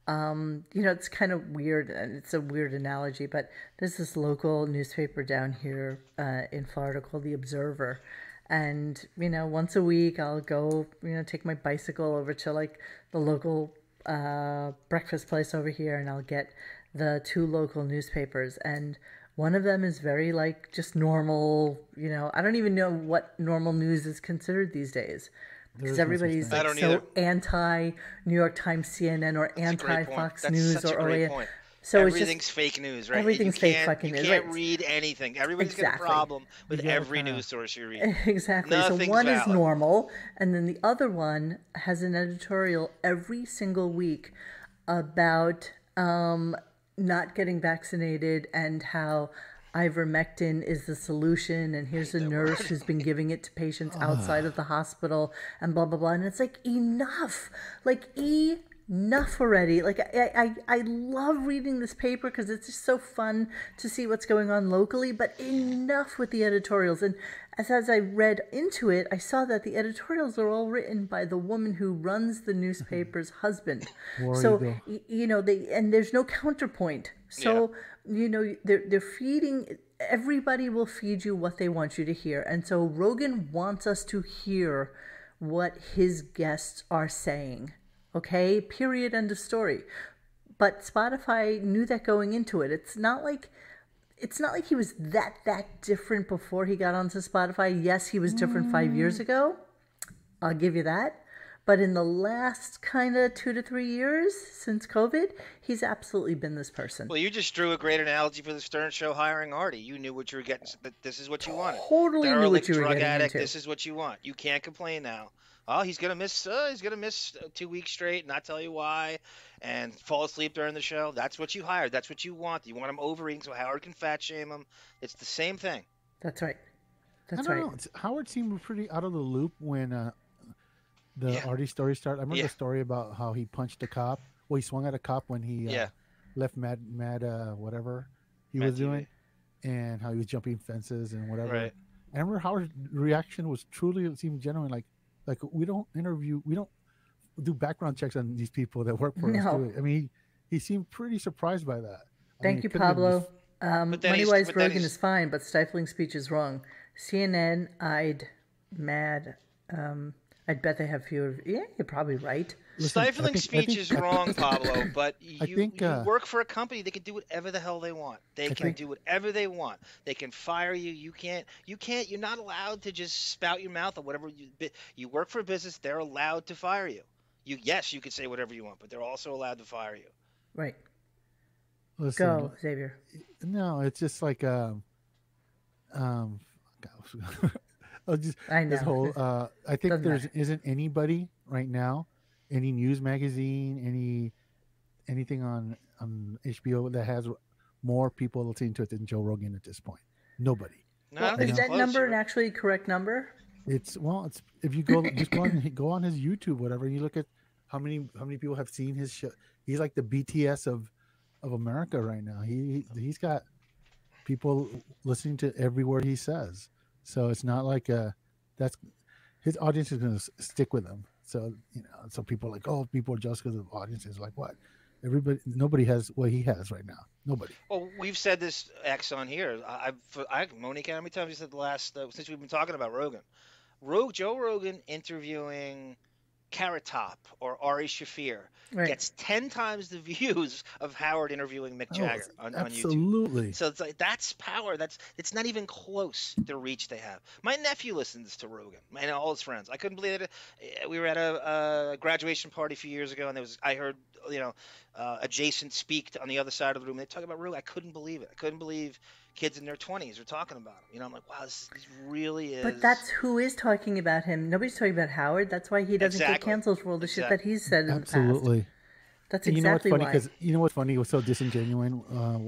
Um, you know, it's kind of weird, and it's a weird analogy, but there's this local newspaper down here uh, in Florida called The Observer, and you know, once a week I'll go, you know, take my bicycle over to like the local uh, breakfast place over here, and I'll get the two local newspapers, and one of them is very like just normal, you know, I don't even know what normal news is considered these days. Because is no everybody's like so either. anti New York Times, CNN, or anti Fox That's News such or a OAN. So it's everything's just fake news, right? everything's fake can't- fucking you can't right. read anything. Everybody's got a problem with You gotta every kinda- news source you read. exactly. Nothing's so one is normal, and then the other one has an editorial every single week about um, not getting vaccinated and how ivermectin is the solution and here's a nurse who's been giving it to patients outside of the hospital and blah blah blah. And it's like enough like enough already. Like i i, I love reading this paper because it's just so fun to see what's going on locally but enough with the editorials. And as, as i read into it i saw that the editorials are all written by the woman who runs the newspaper's husband. War so Eagle. y- you know they and there's no counterpoint so you know they're they're feeding everybody will feed you what they want you to hear. And so rogan wants us to hear what his guests are saying okay? Period. End of story. But spotify knew that going into it. It's not like it's not like he was that that different before he got onto spotify. Yes he was different five years mm. ago. I'll give you that. But in the last kind of two to three years since COVID, he's absolutely been this person. Well, you just drew a great analogy for the Stern Show hiring Artie. You knew what you were getting. that This is what you wanted. Totally knew what Derelict you were drug getting addict. into. This is what you want. You can't complain now. Oh, he's gonna miss. Uh, he's gonna miss uh, two weeks straight, not tell you why, and fall asleep during the show. That's what you hired. That's what you want. You want him overeating so Howard can fat shame him. It's the same thing. That's right. I That's don't right. know. Howard seemed pretty out of the loop when uh, the Yeah. Artie story started. I remember Yeah. the story about how he punched a cop. Well, he swung at a cop when he uh, Yeah. left Mad Mad uh, whatever he Mad was TV. doing, and how he was jumping fences and whatever. Right. I remember Howard's reaction was truly it seemed genuine. Like like we don't interview, we don't do background checks on these people that work for us. No. Do we? I mean, he, he seemed pretty surprised by that. I Thank mean, you, it could've been Pablo. just- Um, But then he's- Moneywise but then Rogan is fine, but stifling speech is wrong. CNN, I'd mad. Um, I'd bet they have fewer. Yeah, you're probably right. Listen, Stifling think- speech think- is wrong, Pablo, but you, think, you uh, work for a company. They can do whatever the hell they want. They I can think- do whatever they want. They can fire you. You can't. You can't. You're not allowed to just spout your mouth or whatever. You you work for a business. They're allowed to fire you. You yes, you can say whatever you want, but they're also allowed to fire you. Right. Listen, Go, Xavier. No, it's just like um, um, I'll just I this know. whole. Uh, I think Doesn't there's matter. isn't anybody right now, any news magazine, any anything on on HBO that has more people listening to it than Joe Rogan at this point. Nobody. No, Well, is that close, number you're an actually correct number? It's well, it's if you go just go on go on his YouTube, whatever, and you look at how many how many people have seen his show. He's like the BTS of of America right now. He he- he's got people listening to every word he says. So it's not like uh that's his audience is going to stick with him. So you know, so people are like, oh, people are just because of audiences. Like what? Everybody, nobody has what he has right now. Nobody. Well, we've said this X on here. I've, I, Monique, how many times you said the last uh, since we've been talking about Rogan? Rogue, Joe Rogan interviewing Carrot Top or Ari Shaffir Right. gets ten times the views of Howard interviewing Mick Oh, Jagger on, on YouTube. absolutely. So it's like that's power. That's it's not even close the reach they have. My nephew listens to Rogan and all his friends. I couldn't believe it. Uh, We were at a, a graduation party a few years ago, and there was I heard you know uh, adjacent speak on the other side of the room. They talk about Rogan. I couldn't believe it. I couldn't believe kids in their 20s are talking about him. You know, I'm like, wow, this, this really is. But that's who is talking about him. Nobody's talking about Howard. That's why he doesn't get canceled for all the shit that he's said in the past. Absolutely. That's And you know what's funny? why. Because you know what's funny? It was so disingenuous. Uh,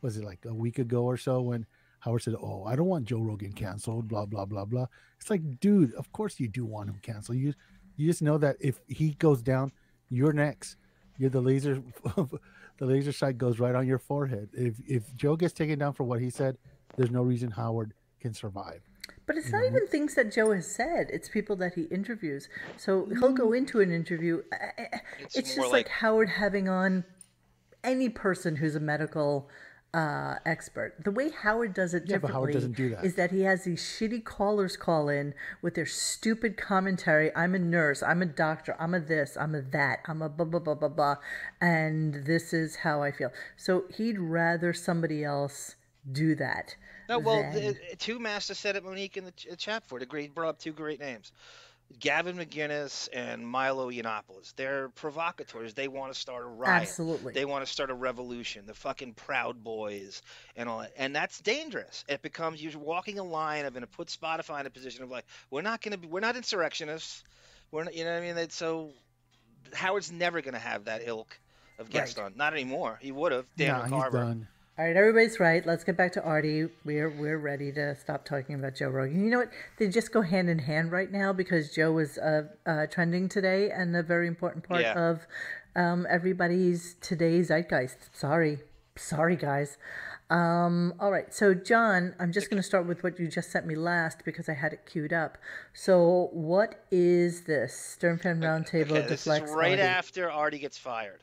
was it like a week ago or so when Howard said, "Oh, I don't want Joe Rogan canceled." Blah blah blah blah. It's like, dude, of course you do want him canceled. You you just know that if he goes down, you're next. You're the laser. the laser sight goes right on your forehead. If if Joe gets taken down for what he said, there's no reason Howard can survive. But it's not even things that Joe has said. It's people that he interviews. So he'll go into an interview. uh, uh, It's, It's just like, like- Howard having on any person who's a medical uh, expert. The way Howard does it Yeah, but differently Howard doesn't do that. is that he has these shitty callers call in with their stupid commentary. I'm a nurse. I'm a doctor. I'm a this. I'm a that. I'm a blah blah blah blah blah. And this is how I feel. So he'd rather somebody else do that. No, well, than- the, two masters said it, Monique, in the ch- chat for it. Agreed, brought up two great names. Gavin McInnes and Milo Yiannopoulos. They're provocateurs. They want to start a riot. Absolutely. They want to start a revolution. The fucking Proud Boys and all that. And that's dangerous. It becomes you're walking a line of and it puts Spotify in a position of like, we're not going to be, we're not insurrectionists. We're not, you know what I mean? It's so Howard's never going to have that ilk of guest Right. on. Not anymore. He would have. Dan nah, he's done. All right, everybody's right. Let's get back to Artie. We're we're ready to stop talking about Joe Rogan. You know what? They just go hand in hand right now because Joe was uh, uh, trending today and a very important part Yeah. of um, everybody's today's zeitgeist. Sorry, sorry guys. Um, all right, so John, I'm just going to start with what you just sent me last because I had it queued up. So, what is this Stern Fan Roundtable Okay, this deflects is right Artie? after Artie gets fired.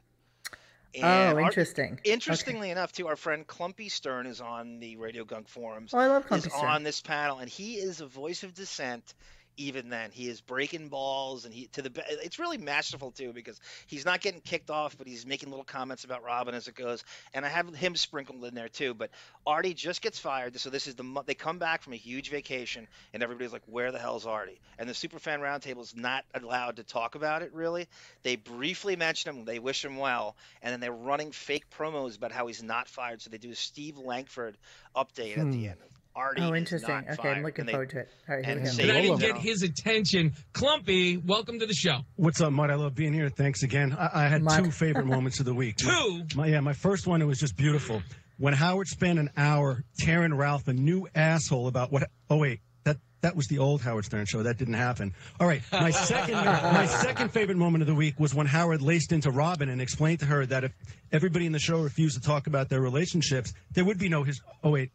Oh, And Artie- interesting. Okay. Interestingly enough, too, our friend Clumpy Stern is on the Radio Gunk forums. Oh, I love is Clumpy Stern. on this panel, and he is a voice of dissent. Even then, he is breaking balls, and he to the. It's really masterful too because he's not getting kicked off, but he's making little comments about Robin as it goes. And I have him sprinkled in there too. But Artie just gets fired, so this is the they come back from a huge vacation, and everybody's like, "Where the hell's Artie?" And the Superfan Roundtable is not allowed to talk about it really. They briefly mention him, they wish him well, and then they're running fake promos about how he's not fired. So they do a Steve Langford update at the hmm. end. Artie Oh, is interesting. not Okay, fired. I'm looking And they- forward to it. All right, here and we go. say- But I didn't get his attention. Clumpy, welcome to the show. What's up, Mud? I love being here. Thanks again. I, I had Mud. two favorite moments of the week. Two. My, yeah, my first one, it was just beautiful. When Howard spent an hour tearing Ralph a new asshole about what. Oh, wait. That, that was the old Howard Stern show. That didn't happen. All right. My second, my second favorite moment of the week was when Howard laced into Robin and explained to her that if everybody in the show refused to talk about their relationships, there would be no his. Oh, wait.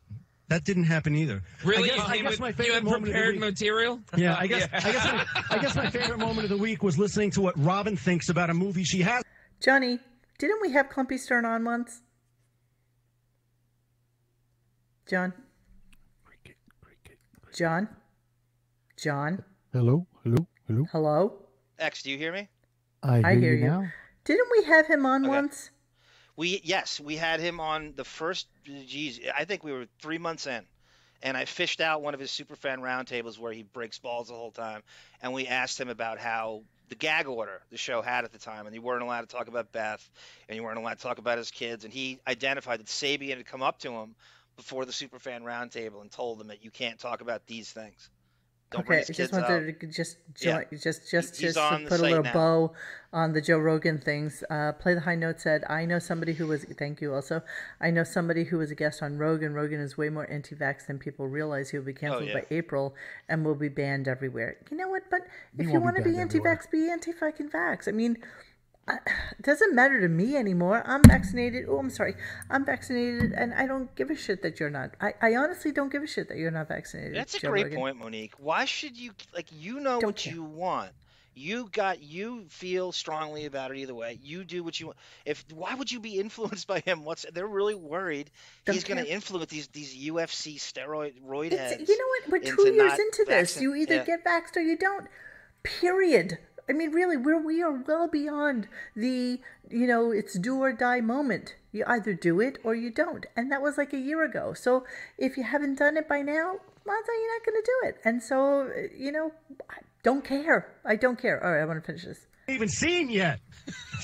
That didn't happen either. Really? I guess, I guess had- my you favorite had moment of the prepared week- material? yeah, I guess I guess my, I guess my favorite moment of the week was listening to what Robin thinks about a movie she has Johnny, didn't we have Clumpy Stern on once? John? John? John? Hello, hello, hello. Hello? X, do you hear me? I hear, I hear you, you. now. Didn't we have him on Okay. once? We yes, we had him on the first. Geez, I think we were three months in, and I fished out one of his superfan roundtables where he breaks balls the whole time, and we asked him about how the gag order the show had at the time, and you weren't allowed to talk about Beth, and you weren't allowed to talk about his kids, and he identified that Sabean had come up to him before the superfan roundtable and told him that you can't talk about these things. Don't Okay, I his just kids up. wanted to just Yeah. just just He's just to put a little now. bow on the Joe Rogan things. Uh, Play the high note said, "I know somebody who was. Thank you. Also, I know somebody who was a guest on Rogan. Rogan is way more anti-vax than people realize. He'll be canceled yeah. by April and will be banned everywhere. You know what? But if He you want to be banned anti-vax, be anti-fucking vax. I mean." It doesn't matter to me anymore. I'm vaccinated. Oh, I'm sorry. I'm vaccinated, and I don't give a shit that you're not. I, I honestly don't give a shit that you're not vaccinated. That's a Joe great Rogan. point, Monique. Why should you like you know Don't what care. you want? You got you feel strongly about it either way. You do what you want. If why would you be influenced by him? What's they're really worried Don't he's going to influence these these UFC steroid roid heads. you know what? We're two years into this. You either yeah. get vaxxed or you don't. Period. I mean, really, we're we are well beyond the you know it's do or die moment. You either do it or you don't, and that was like a year ago. So if you haven't done it by now, odds are you're not going to do it. And so uh, you know, I don't care. I don't care. All right, I want to finish this. even seen yet.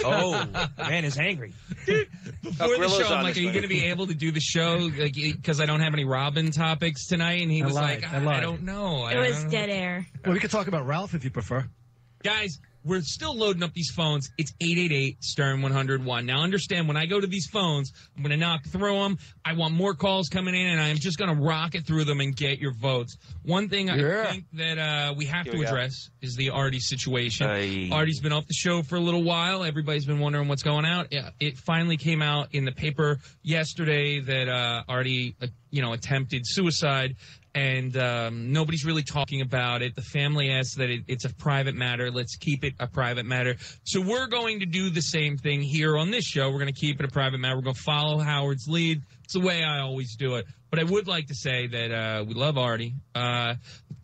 Oh, man is angry. Before the show, I'm like, are you going to be able to do the show? Like, because I don't have any Robin topics tonight. And he I was lied, like, I I, I don't know. It don't was know. dead air. Well, we could talk about Ralph if you prefer. Guys, we're still loading up these phones. It's 888 Stern 101. Now, understand when I go to these phones, I'm going to knock through them. I want more calls coming in, and I'm just going to rocket through them and get your votes. One thing I think that uh, we have Here to we go. address is the Artie situation. Aye. Artie's been off the show for a little while. Everybody's been wondering what's going out. Yeah, it finally came out in the paper yesterday that uh, Artie, uh, you know, attempted suicide, and um, nobody's really talking about it. The family asks that it, it's a private matter. Let's keep it a private matter. So we're going to do the same thing here on this show. We're going to keep it a private matter. We're going to follow Howard's lead. It's the way I always do it. But I would like to say that uh, we love Artie. Uh,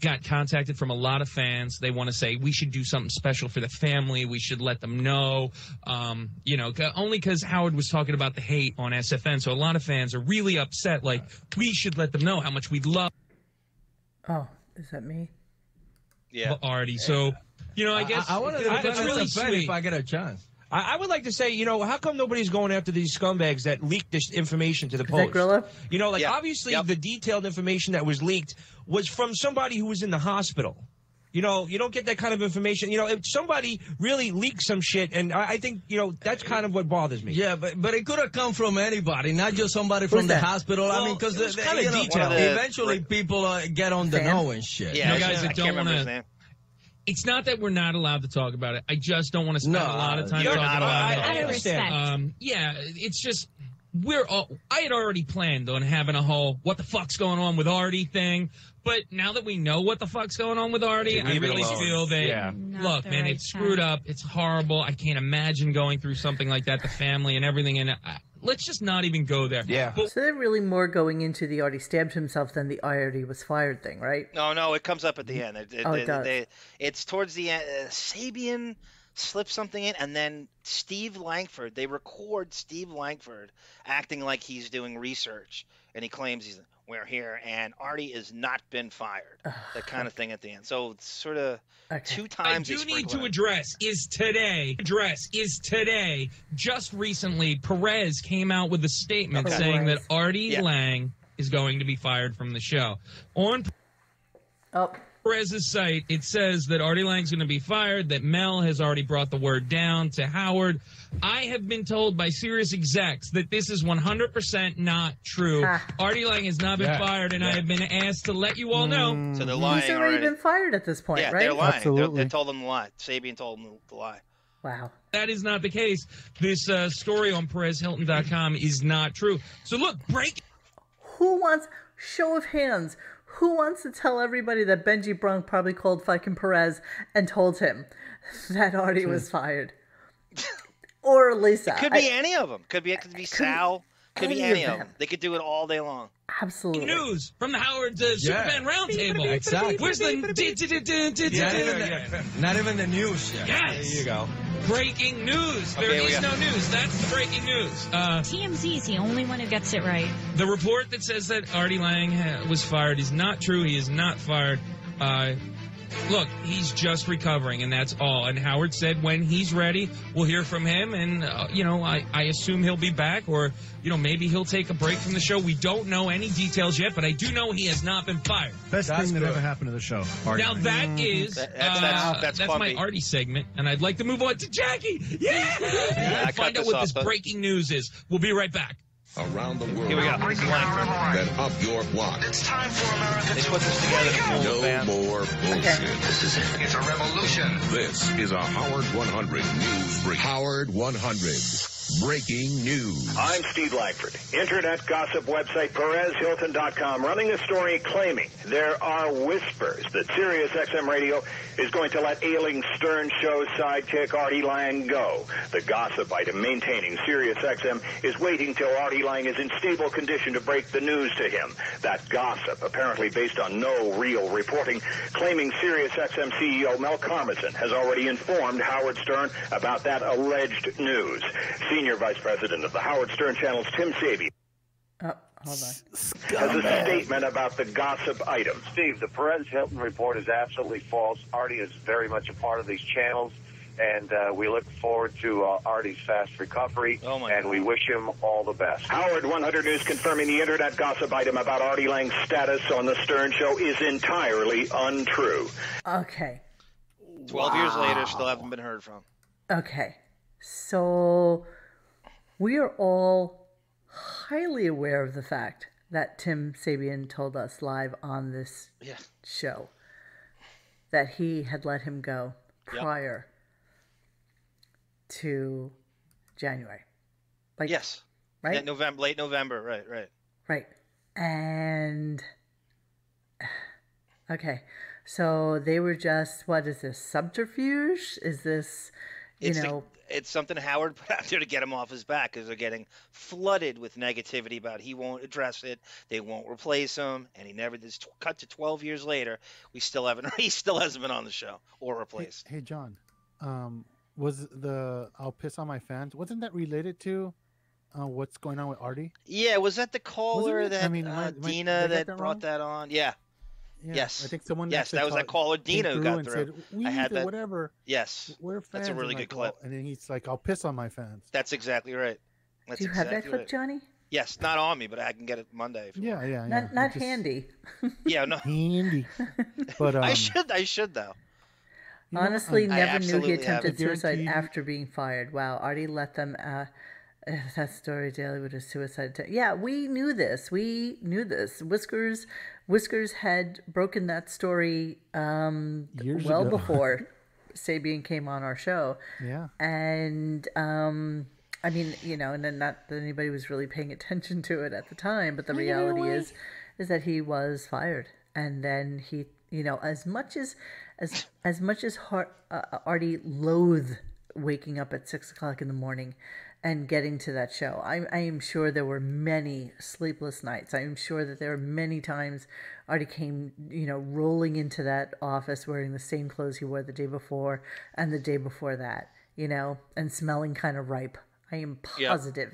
got contacted from a lot of fans. They want to say we should do something special for the family. We should let them know. Um, you know, only because Howard was talking about the hate on SFN. So a lot of fans are really upset. Like we should let them know how much we love Oh, is that me? Yeah. Artie. So you know, I guess I, want to. that's That's really sweet. if I get a chance. I, I would like to say, you know, how come nobody's going after these scumbags that leaked this information to the Is that Post? You know, like Yeah. obviously Yep. the detailed information that was leaked was from somebody who was in the hospital. You know, you don't get that kind of information. You know, if somebody really leaked some shit, and I, I think you know that's kind of what bothers me. Yeah, but but it could have come from anybody, not just somebody from Who's the that? hospital. I mean, because it was kinda detailed. One of the- eventually people uh, get on the Fan? know and shit. Yeah, You guys I that can't don't remember his wanna- name. It's not that we're not allowed to talk about it. I just don't want to spend No, a lot of time you're talking not about allowed it. I, I understand. Um, yeah, it's just we're all. I had already planned on having a whole "what the fuck's going on with Artie" thing, but now that we know what the fuck's going on with Artie, I really feel that Yeah. Look, man, right it's screwed time. up. It's horrible. I can't imagine going through something like that. The family and everything, and I, let's just not even go there. Yeah. But So they're really more going into the Artie stabbed himself than the Artie was fired thing, right? No, no, it comes up at the end. It, it, Oh, it they- does. they- it's towards the end. Uh, Sabean slips something in, and then Steve Langford. They record Steve Langford acting like he's doing research, and he claims he's we're here, and Artie has not been fired. that kind of thing at the end. So it's sort of Okay. two times. they do need to address is today. Address is today. Just recently, Perez came out with a statement Okay. saying that Artie Yeah. Lange is going to be fired from the show. On Oh, Perez's site, it says that Artie Lange's going to be fired, that Mel has already brought the word down to Howard. I have been told by serious execs that this is 100% not true. Ah. Artie Lange has not been Yeah. fired, and I have been asked to let you all know. So they're lying he's already been fired at this point, yeah, right? they're lying. They're, they told them to lie. Sabean told them to lie. Wow. That is not the case. This uh, story on PerezHilton.com is not true. So look, break Who wants show of hands? Who wants to tell everybody that Benjy Bronk probably called fucking Perez and told him that Artie was fired? or Lisa. Could I- be any of them. Could be. Could be Sal. Could be any any of of them. them. They could do it all day long. absolutely. news from the Howard uh, Superfan Roundtable. Exactly. Where's the Not even, the, not even the news yet. Yes. There you go. Breaking news. There Okay, we is got- no news. That's the breaking news. Uh, TMZ is the only one who gets it right. the report that says that Artie Lange ha- was fired is not true. He is not fired. Uh, look, he's just recovering, and that's all. And Howard said when he's ready, we'll hear from him. And, uh, you know, I, I assume he'll be back, or, you know, maybe he'll take a break from the show. We don't know any details yet, but I do know he has not been fired. Best That's thing that good. ever happened to the show. Artie Now Lange. that is That- that's- that's- uh, that's my. Artie segment, and I'd like to move on to Jackie. Yeah, I find out what off, this but- breaking news is. We'll be right back. Around the world. Here we go. This is Langford. Then up your block. It's time for America They to put this together to fool No fans. more bullshit. This is it. It's a revolution. This is a Howard 100 News Break. Howard 100. Breaking news. I'm Steve Langford. Internet gossip website PerezHilton.com running a story claiming there are whispers that Sirius XM Radio is going to let ailing Stern Show sidekick Artie Lange go. The gossip item maintaining Sirius XM is waiting till Artie Lange is in stable condition to break the news to him. That gossip, apparently based on no real reporting, claiming Sirius XM CEO Mel Karmazin has already informed Howard Stern about that alleged news. Senior Vice President of the Howard Stern Channel's Tim Sabi Oh, hold on. has a statement about the gossip item. Steve, the Perez Hilton report is absolutely false. Artie is very much a part of these channels, and uh, we look forward to uh, Artie's fast recovery, Oh, my and God. we wish him all the best. Howard 100 News confirming the internet gossip item about Artie Lange's status on the Stern Show is entirely untrue. Okay. 12 years later, still haven't been heard from. Okay. So we are all highly aware of the fact that Tim Sabean told us live on this Yeah. show that he had let him go Yep. prior to January. Like yes. right? Yeah, November, late November. Right, right. Right. And okay. So they were just what is this subterfuge? Is this you It's, the- know it's something Howard put out there to get him off his back because they're getting flooded with negativity about he won't address it, they won't replace him, and he never. This cut to 12 years later, we still haven't. He still hasn't been on the show or replaced. hey, John, um, was the "I'll piss on my fans"? Wasn't that related to uh, what's going on with Artie? Yeah, was that the caller it? I that mean, uh, am I- did I Dina that that brought wrong? that on? Yeah. Yeah, Yes. I think someone. Yes, that was that called- caller came Dina who got and through. Said, we I had that. whatever. Yes, We're fans. That's a I'm really like, good well, clip. and then he's like, "I'll piss on my fans." That's exactly right. That's do you have that clip, right. Johnny? Yes, not on me, but I can get it Monday. If you Yeah, yeah, yeah. Not not just- handy. Yeah, no. Handy. But um, I should. I should though. Honestly, um, never knew he attempted have it. suicide after being fired. Wow, Artie let them. Uh, that story daily with a suicide. T- yeah, we knew this. We knew this. Whiskers, Whiskers had broken that story um, Years well ago. before Sabean came on our show. Yeah. and um, I mean, you know, and then not that anybody was really paying attention to it at the time, but the reality is, is that he was fired, and then he, you know, as much as, as as much as Har- uh, Artie loathed waking up at six o'clock in the morning and getting to that show. I, I am sure there were many sleepless nights. I am sure that there were many times Artie came, you know, rolling into that office wearing the same clothes he wore the day before and the day before that, you know, and smelling kind of ripe. I am Yeah. positive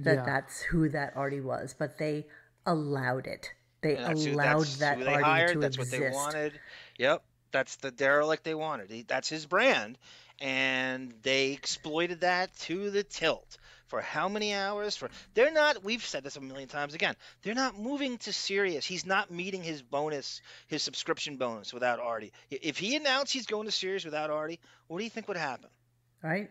that Yeah. that's who that Artie was, but they allowed it. They And that's who, allowed that's that who they Artie hired. to that's exist. what they wanted. Yep, that's the derelict they wanted. He, that's his brand, and they exploited that to the tilt. For how many hours? For they're not. We've said this a million times again. They're not moving to Sirius. He's not meeting his bonus, his subscription bonus without Artie. If he announced he's going to Sirius without Artie, what do you think would happen? Right?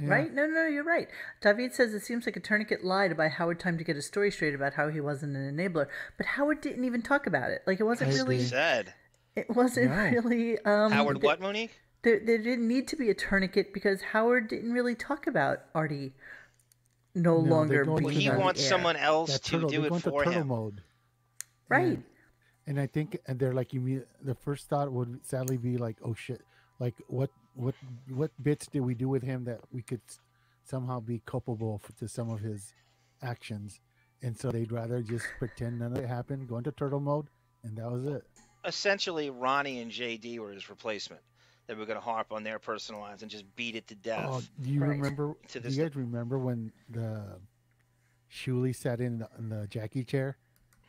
Yeah. Right? No, no, you're right. David says it seems like a tourniquet lied about Howard time to get his story straight about how he wasn't an enabler. But Howard didn't even talk about it. Like it wasn't I really. agree. Said It wasn't No. really. Um, Howard, what Monique? There, there didn't need to be a tourniquet because Howard didn't really talk about Artie no, No, longer being to He the on the wants air. someone else That to turtle, do they're it going to for turtle him. mode. Right. And, and I think, and they're like, you mean the first thought would sadly be like, oh shit, like what, what, what bits did we do with him that we could somehow be culpable for, to some of his actions? And so they'd rather just pretend none of it happened, go into turtle mode, and that was it. Essentially, Ronnie and JD were his replacement. They were going to harp on their personal lives and just beat it to death. Oh, do you Right. remember? To Do you guys remember when the Shuli sat in the, in the Jackie chair,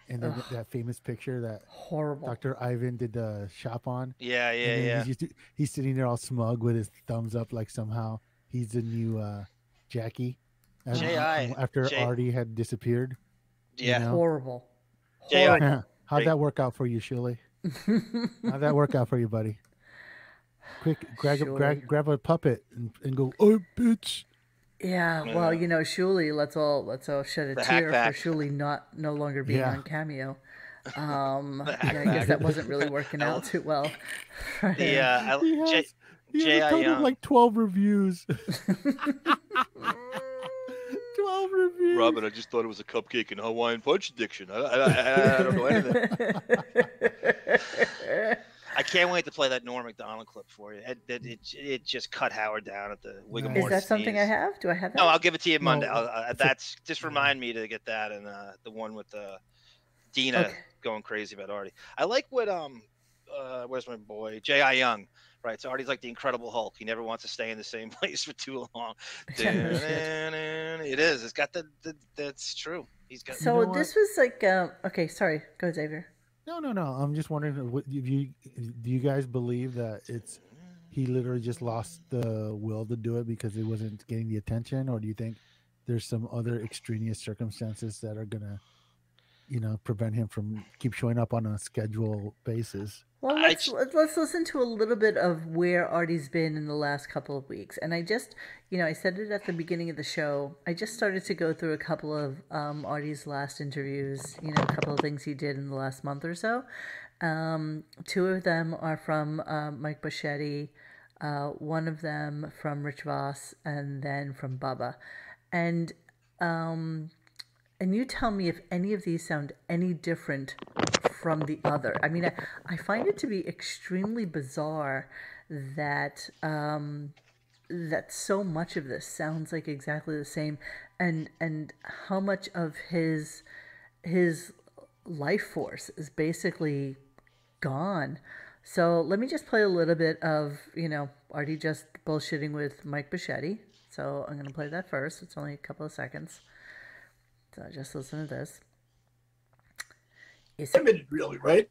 and then Ugh. that famous picture that Horrible. Dr. Ivan did the shop on? Yeah, yeah, yeah. He's, just, he's sitting there all smug with his thumbs up, like somehow he's the new uh, Jackie. And- J.I. After J- Artie had disappeared. you Yeah. know? Horrible. J.I. Horrible. How'd that work out for you, Shuli? How'd that work out for you, buddy? Quick, grab, a, grab, grab a puppet and, and go, oh, bitch. Yeah, well, you know, Shuli, let's all let's all shed a The tear hackback. for Shuli not no longer being Yeah. on Cameo. Um, yeah, I guess that wasn't really working out too well. The uh, I- He has, J- he has J.I. total of like 12 reviews. 12 reviews. Robin, I just thought it was a cupcake and Hawaiian punch addiction. I, I, I, I don't know anything. I can't wait to play that Norm Macdonald clip for you. It, it, it, it just cut Howard down at the Wiggum Is that something I have? Do I have that? No, I'll give it to you No, Monday. I'll, uh, that's just remind me to get that and uh, the one with uh, Dina Okay. going crazy about Artie. I like what um, uh, where's my boy J.I. Young. Right, so Artie's like the Incredible Hulk. He never wants to stay in the same place for too long. it is. It's got the, the. That's true. He's got. so know this was like, um, okay, sorry, go Xavier. No, no, no. I'm just wondering, uh, what, if you, do you guys believe that it's he literally just lost the will to do it because it wasn't getting the attention, or do you think there's some other extraneous circumstances that are gonna, you know, prevent him from keep showing up on a schedule basis? Well, let's let- let's listen to a little bit of where Artie's been in the last couple of weeks. And I just, you know, I said it at the beginning of the show. I just started to go through a couple of um, Artie's last interviews. You know, a couple of things he did in the last month or so. Um, two of them are from uh, Mike Bocchetti. Uh, one of them from Rich Voss, and then from Bubba. And um, and you tell me if any of these sound any different from the other. I mean, I, I find it to be extremely bizarre that um, that so much of this sounds like exactly the same, and and how much of his his life force is basically gone. So let me just play a little bit of you know Artie just bullshitting with Mike Bocchetti. So I'm gonna play that first. It's only a couple of seconds. So just listen to this. It's limited, really, right?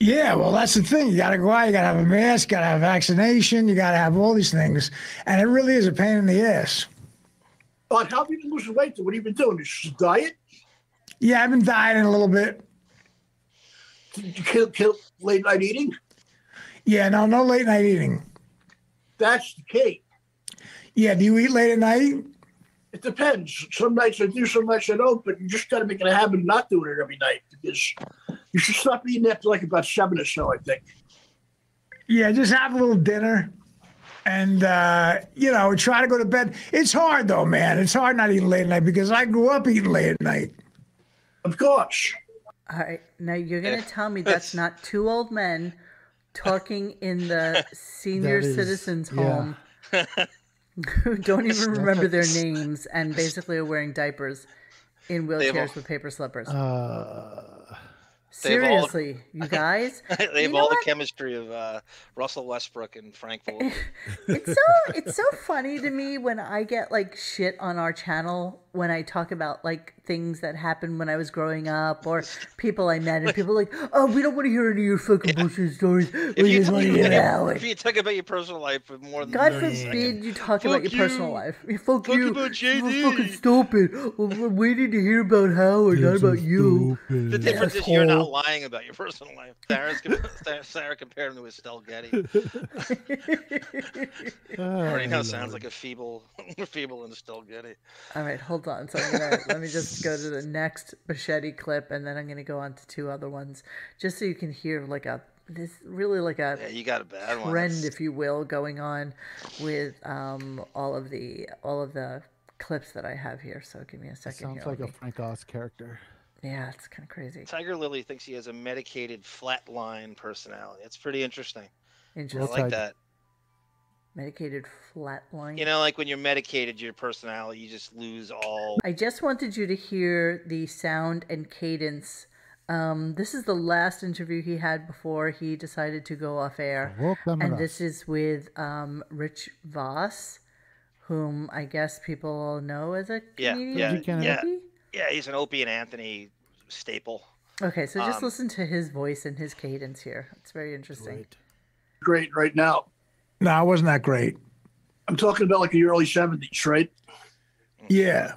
Yeah, well, that's the thing. You got to go out. You got to have a mask. Got to have vaccination. You got to have all these things, and it really is a pain in the ass. But how have you been losing weight? What have you been doing? Just diet? Yeah, I've been dieting a little bit. Did you kill, kill late night eating? Yeah, no, no late night eating. That's the key. Yeah, do you eat late at night? It depends. Some nights I do, some nights I don't. But you just got to make it a habit of not doing it every night because you should stop eating after like about seven or so. I think. Yeah, just have a little dinner, and uh, you know, try to go to bed. It's hard though, man. It's hard not eating late at night because I grew up eating late at night. Of course. All right, now you're gonna tell me that's not two old men talking in the senior That is- citizens yeah. home who don't even remember their names and basically are wearing diapers in have all- wheelchairs with paper slippers. Uh, have all- Seriously, you guys. they You have know all the what? chemistry of uh, Russell Westbrook and Frank it's so it's so funny to me when I get like shit on our channel when I talk about like things that happened when I was growing up or people I met and people are like, oh, we don't want to hear any of your fucking bullshit stories. if We you, just want to hear Howard. if you talk about your personal life for more than God forbid you talk about Fuck your personal life. Fuck, Talk you. about You're fucking stupid. We're waiting to hear about Howard, not about you. The difference is you're not lying about your personal life. Sarah's, Sarah, Sarah compared him to Estelle Getty. Already now sounds like a feeble, feeble and Estelle Getty. All right, hold on. So gonna let me just go to the next Bocchetti clip, and then I'm gonna go on to two other ones, just so you can hear like a this really like a Yeah, you got a bad one. trend, if you will, going on with um all of the all of the clips that I have here. So give me a second sounds here. like let a me- Frank Oz character. yeah, it's kind of crazy. Tiger Lily thinks he has a medicated flatline personality. It's pretty interesting. I Interesting. like that. Medicated flatline. You know, like when you're medicated, your personality, you just lose all. I just wanted you to hear the sound and cadence. Um, this is the last interview he had before he decided to go off air. Welcome and enough. this is with um, Rich Voss, whom I guess people know as a Yeah, comedian. yeah, Kennedy? yeah, yeah. He's an Opie and Anthony staple. Okay, so just Um, listen to his voice and his cadence here. It's very interesting. Great right now. No, it wasn't that great. I'm talking about like the early '70s, right? Yeah.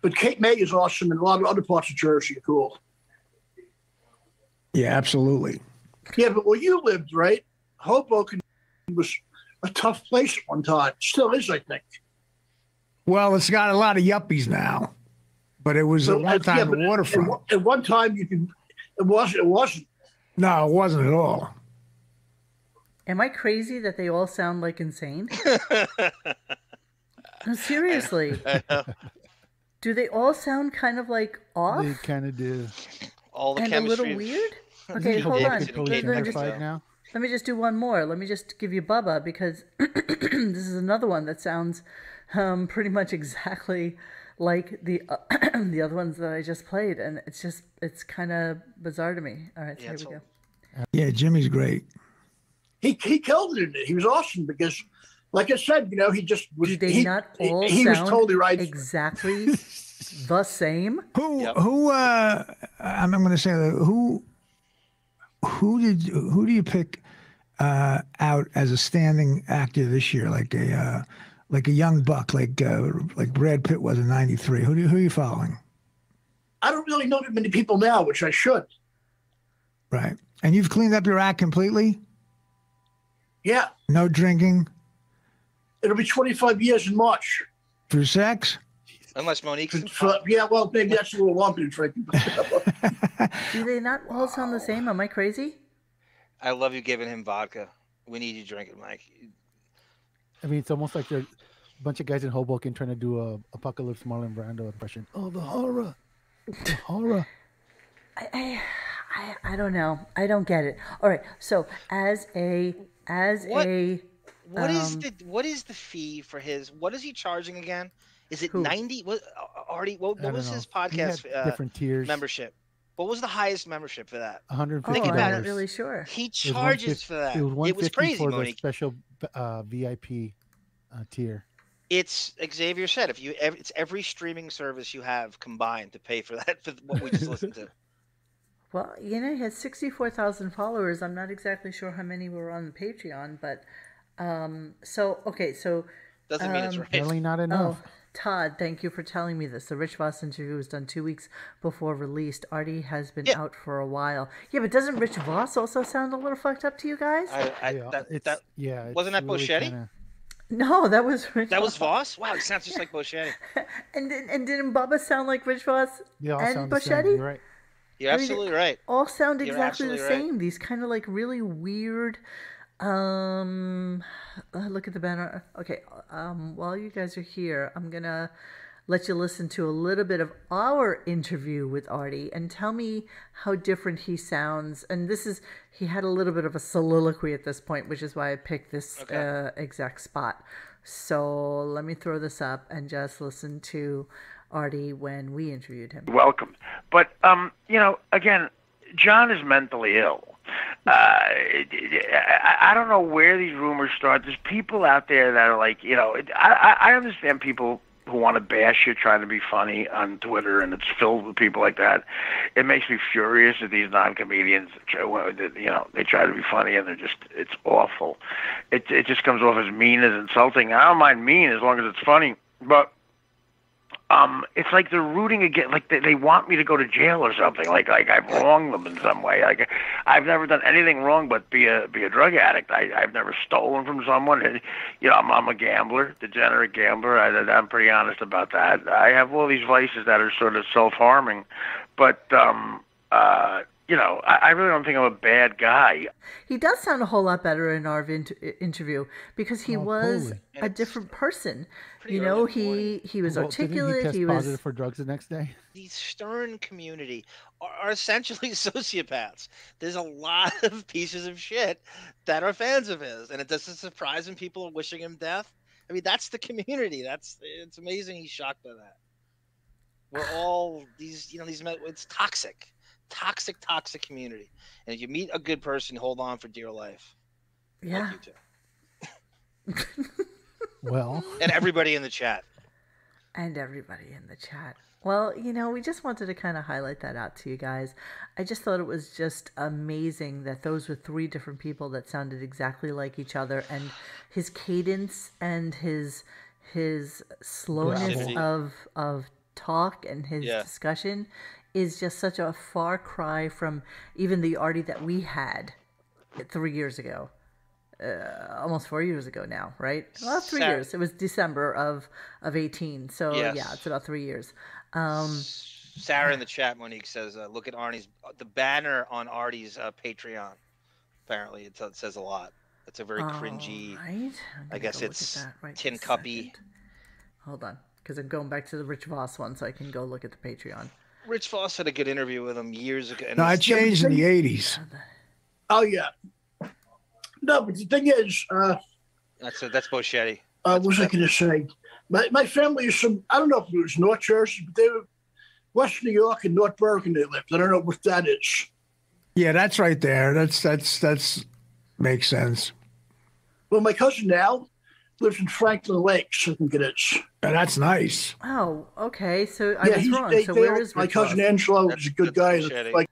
But Cape May is awesome, and a lot of other parts of Jersey are cool. Yeah, absolutely. Yeah, but where you lived, right? Hoboken was a tough place at one time. Still is, I think. Well, it's got a lot of yuppies now, but it was So, at one time yeah, the waterfront. At, one- at one time, you could. It wasn't. It wasn't. No, it wasn't at all. Am I crazy that they all sound like insane? No, seriously. Do they all sound kind of like off They kind of do. All the and a little weird? Okay, Isn't hold on. Hoboken totally Let- let me just- now? Let me just do one more. Let me just give you Bubba because this is another one that sounds um, pretty much exactly like the uh, the other ones that I just played, and it's just it's kind of bizarre to me. All right, so here we go. Yeah, Jimmy's great. He he killed it in it. He was awesome because, like I said, you know, he just was. Do they he, not all he, was sound totally right. exactly the same? Who who uh I'm, I'm going to say that who who did who do you pick uh out as a standing actor this year like a uh like a young buck like uh like Brad Pitt was in 93 who do you, who are you following I don't really know that many people now, which I should. right And you've cleaned up your act completely? Yeah, No drinking it'll be 25 years in March. for sex? Unless Monique's in For- yeah, well, maybe that's a little lumpy, Frankie. Do they not all sound the same? Am I crazy? I love you giving him vodka. We need you drinking, Mike. I mean, it's almost like they're a bunch of guys in Hoboken trying to do a Apocalypse Marlon Brando impression. Oh, the horror, the horror. I, I, I, I don't know. I don't get it. All right. So as a as What- a What is um, the what is the fee for his? What is he charging again? Is it Who? ninety? What already What, what was know. his podcast uh, different tiers. membership? What was the highest membership for that? Oh, 150 I'm about not it. really sure. He charges for that. It was, It was crazy, for the Monique. special uh, VIP uh, tier. It's Xavier said if you it's every streaming service you have combined to pay for that for what we just listened to. Well, you know, he has 64,000 followers. I'm not exactly sure how many were on Patreon, but um so okay, so Doesn't mean it's um, right. Apparently not enough. Oh, Todd, thank you for telling me this. The Rich Voss interview was done two weeks before released. Artie has been Yeah. out for a while. Yeah, but doesn't Rich Voss also sound a little fucked up to you guys? I, I, Yeah, that, that yeah, wasn't that really Bocchetti? kinda- no, that was Rich that was Voss. Wow, it sounds just like Bocchetti. And, didn't- and didn't Bubba sound like Rich Voss They all and sound. Bocchetti? Right. You're absolutely right. all sound exactly the absolutely right. same. These kind of like really weird. Um, uh, look at the banner. Okay. Um, while you guys are here, I'm gonna let you listen to a little bit of our interview with Artie and tell me how different he sounds. And this is he had a little bit of a soliloquy at this point, which is why I picked this Okay. uh, exact spot. So let me throw this up and just listen to Artie when we interviewed him. welcome. But um, you know, again, John is mentally ill. Uh, I, don't know where these rumors start. There's people out there that are like, you know, I, I I understand people who want to bash you, trying to be funny on Twitter, and it's filled with people like that. It makes me furious that these non-comedians, you know, they try to be funny and they're just, it's awful. It it just comes off as mean as insulting. I don't mind mean as long as it's funny, but um, it's like they're rooting against, like they, they want me to go to jail or something. Like like I've wronged them in some way. Like I've never done anything wrong but be a be a drug addict. I I've never stolen from someone. And, you know, I'm I'm a gambler, degenerate gambler. I, I'm pretty honest about that. I have all these vices that are sort of self harming, but um, uh, you know, I, I really don't think I'm a bad guy. He does sound a whole lot better in our vin- interview because he Oh, was totally. a different person. You know, early in the he he was Well, didn't articulate. he test He was positive for drugs the next day. the Stern community are, are essentially sociopaths. There's a lot of pieces of shit that are fans of his, and it doesn't surprise when people are wishing him death. I mean, that's the community. That's it's amazing. He's shocked by that. We're all these, you know, these. It's toxic, toxic, toxic community. And if you meet a good person, hold on for dear life. yeah. Like you two. Well, And everybody in the chat. and everybody in the chat. Well, you know, we just wanted to kind of highlight that out to you guys. I just thought it was just amazing that those were three different people that sounded exactly like each other, and his cadence and his his slowness Gravel. of of talk and his Yeah. discussion is just such a far cry from even the Artie that we had three years ago. Uh, almost four years ago now, right? Well, three years. It was December of of eighteen. So Yes. yeah, it's about three years. Um, Sarah in the chat, Monique says, uh, "Look at Arnie's the banner on Artie's uh, Patreon. Apparently, it, it says a lot. It's a very cringy. Alright, I'm I guess go look at it's right tin cuppy. hold on, because I'm going back to the Rich Voss one, so I can go look at the Patreon. Rich Voss had a good interview with him years ago. and No, I it changed in the 80s. Oh yeah. No, but the thing is, uh, That's that's Bocchetti. uh, what was I going to say? My my family is from I don't know if it was North Jersey, but they were West New York and North Bergen. They lived. I don't know what that is. Yeah, that's right there. That's that's that's makes sense. Well, my cousin now lives in Franklin Lakes. I think it is. Yeah, that's nice. Oh, okay. So I yeah, was wrong. they, so they where my Rich cousin Voss? Angelo That's- is a good guy. Like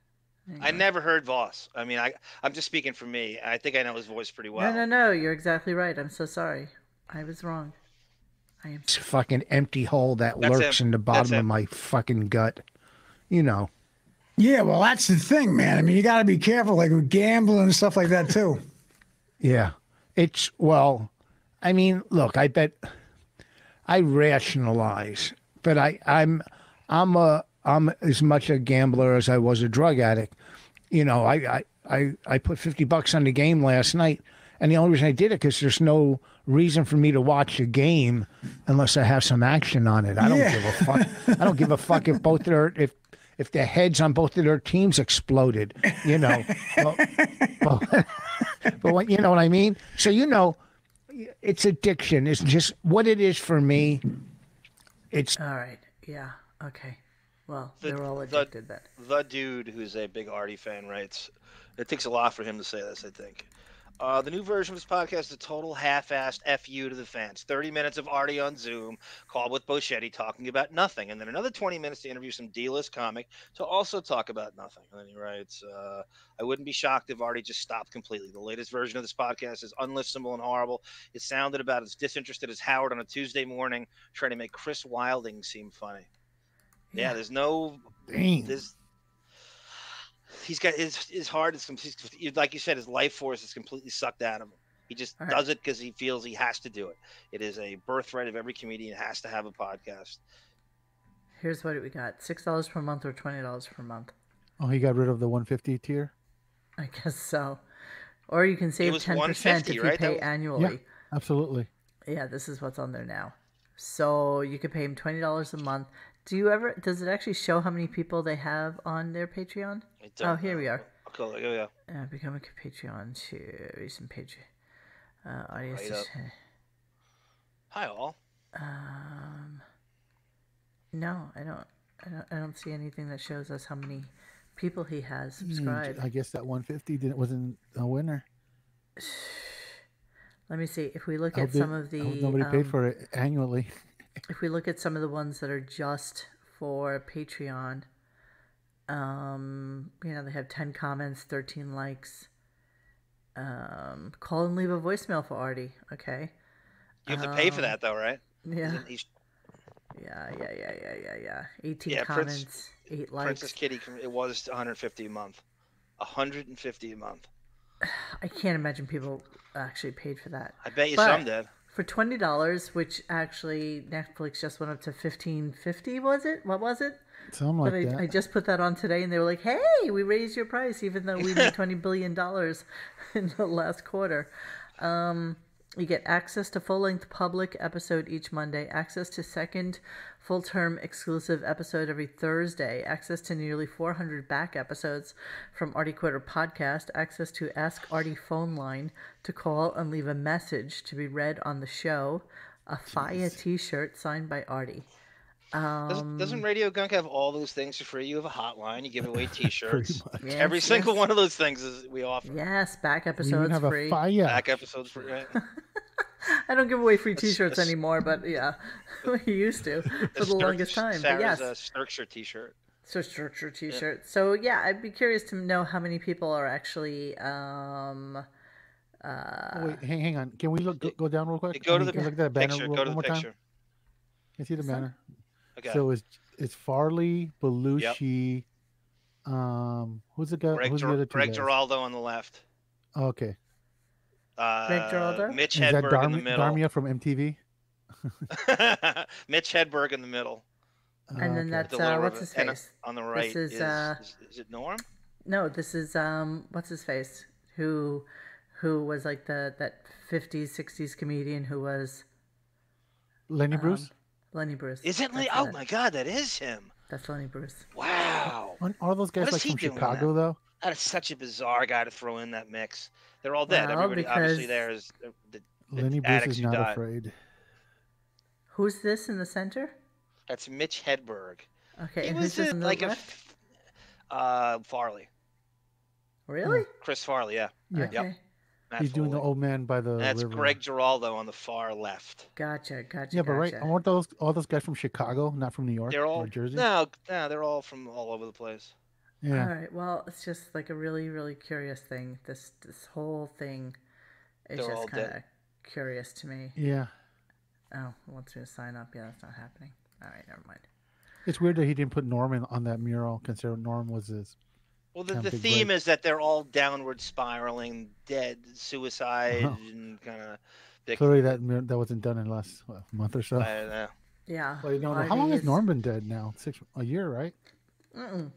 I never heard Voss. I mean, I I'm just speaking for me. I think I know his voice pretty well. No, no, no. You're exactly right. I'm so sorry. I was wrong. I am. This fucking empty hole that That's lurks him. in the bottom of my fucking gut. You know. Yeah, well, that's the thing, man. I mean, you got to be careful, like with gambling and stuff like that too. Yeah. It's, well, I mean, look, I bet I rationalize, but I, I'm, I'm a, I'm as much a gambler as I was a drug addict. You know, I, I, I, I put 50 bucks on the game last night. And the only reason I did it because there's no reason for me to watch a game unless I have some action on it. I don't Yeah. give a fuck. I don't give a fuck if both their if if the heads on both of their teams exploded. You know, well, but what, you know what I mean. So you know, it's addiction. It's just what it is for me. It's All right. Yeah. Okay. Well, The- they're all the- addicted then. The dude who's a big Artie fan writes, it takes a lot for him to say this, I think. Uh, the new version of this podcast is a total half-assed fu to the fans. Thirty minutes of Artie on Zoom, called with Bocchetti talking about nothing, and then another twenty minutes to interview some D-list comic to also talk about nothing. And then he writes, uh, "I wouldn't be shocked if Artie just stopped completely. The latest version of this podcast is unlistenable and horrible. It sounded about as disinterested as Howard on a Tuesday morning, trying to make Chris Wilding seem funny. Yeah, there's no, Dang. there's." He's got his his heart is com- like you said his life force is completely sucked out of him. He just All right. does it because he feels he has to do it. It is a birthright of every comedian has to have a podcast. Here's what we got: six dollars per month or twenty dollars per month. Oh, he got rid of the 150 tier. I guess so. Or you can save ten percent if you right? Pay was- annually. Yeah, absolutely. Yeah, this is what's on there now. So you could pay him twenty dollars a month. Do you ever? Does it actually show how many people they have on their Patreon? I Oh, here we are. Okay, yeah, yeah. Uh, become a Patreon to recent page. Uh, audience. Right up. Hi all. Um, no, I don't. I don't. I don't see anything that shows us how many people he has Hmm, subscribed. I guess that 150 didn't wasn't a winner. Let me see. If we look I at hope some of I hope the, nobody paid um, for it annually. if we look at some of the ones that are just for Patreon, um, you know, they have 10 comments, 13 likes. Um, call and leave a voicemail for Artie. Okay. You have to pay for Um, that though, right? Yeah. Yeah, yeah, yeah, yeah, yeah, yeah. 18 Yeah, comments, Prince- 8 likes. Princess Kitty, it was 150 a month. 150 a month. I can't imagine people actually paid for that. I bet you But some did. For twenty dollars, which actually Netflix just went up to fifteen fifty, was it? What was it? Something like I, that. I just put that on today, and they were like, "Hey, we raised your price, even though we made twenty billion dollars in the last quarter." Um, you get access to full-length public episode each Monday, access to second full-term exclusive episode every Thursday, access to nearly 400 back episodes from Artie Quitter podcast, access to Ask Artie phone line to call and leave a message to be read on the show, a FIA T-shirt signed by Artie. Doesn't, Um, doesn't Radio Gunk have all those things for free? You have a hotline. You give away T-shirts. much. Every Yes, single one of those things is we offer. Yes, back episodes have free. a fire. Back episodes free. Right? I don't give away free That's- T-shirts that's- anymore, but yeah, we used to for the Sturk- longest time. Sarah's but yes, uh, Sturkshire T-shirt. so structure T-shirt. So yeah, I'd be curious to know how many people are actually. Um, uh, Oh, wait, hang, hang on. Can we look go, go down real quick? Go to mean, the look at that banner picture. Go to one the more picture. time? Can you see the banner? Okay. So it's it's Farley, Belushi, um, who's the guy? Greg, who's the Ger- other two Greg guys? Giraldo on the left. Okay. Uh, Giraldo? Mitch Is that Hedberg in the Darmi- middle. Darmia from MTV? Mitch Hedberg in the middle. and then okay. that's The uh, what's his And face? on the right This is, uh, is, is it Norm? No, this is um, what's his face? Who, who was like the that '50s '60s comedian who was Lenny um, Bruce? Lenny Bruce. Is it? Lenny? That's Oh it. my God, that is him. That's Lenny Bruce. Wow. Aren't all those guys What is like he from doing Chicago now? though? That is such a bizarre guy to throw in that mix. They're all dead. Well, Everybody obviously there is the, the Lenny Bruce addicts is not died. afraid. Who's this in the center? That's Mitch Hedberg. Okay, He and was who's this a- in the like a left? f- uh, Farley. Really? Chris Farley, yeah. Yeah. Okay. Yep. Matt He's doing the old man by the And That's river. Greg Giraldo on the far left. Gotcha, gotcha. Yeah, but right, gotcha. aren't those all those guys from Chicago, not from New York They're all or Jersey? no, no, they're all from all over the place. Yeah. All right. Well, it's just like a really, really curious thing. This this whole thing is They're just kind of curious to me. Yeah. Oh, wants me to sign up. Yeah, that's not happening. All right, never mind. It's weird that he didn't put Norman on that mural, considering Norm was his. Well, the, the theme break. is that they're all downward spiraling, dead, suicide, Uh-huh. and kind of. Clearly, that that wasn't done in the last what, month or so. I don't know. Yeah. Well, you don't know. How long think has it's- Norm been dead now? Six a year, right? Mm-mm.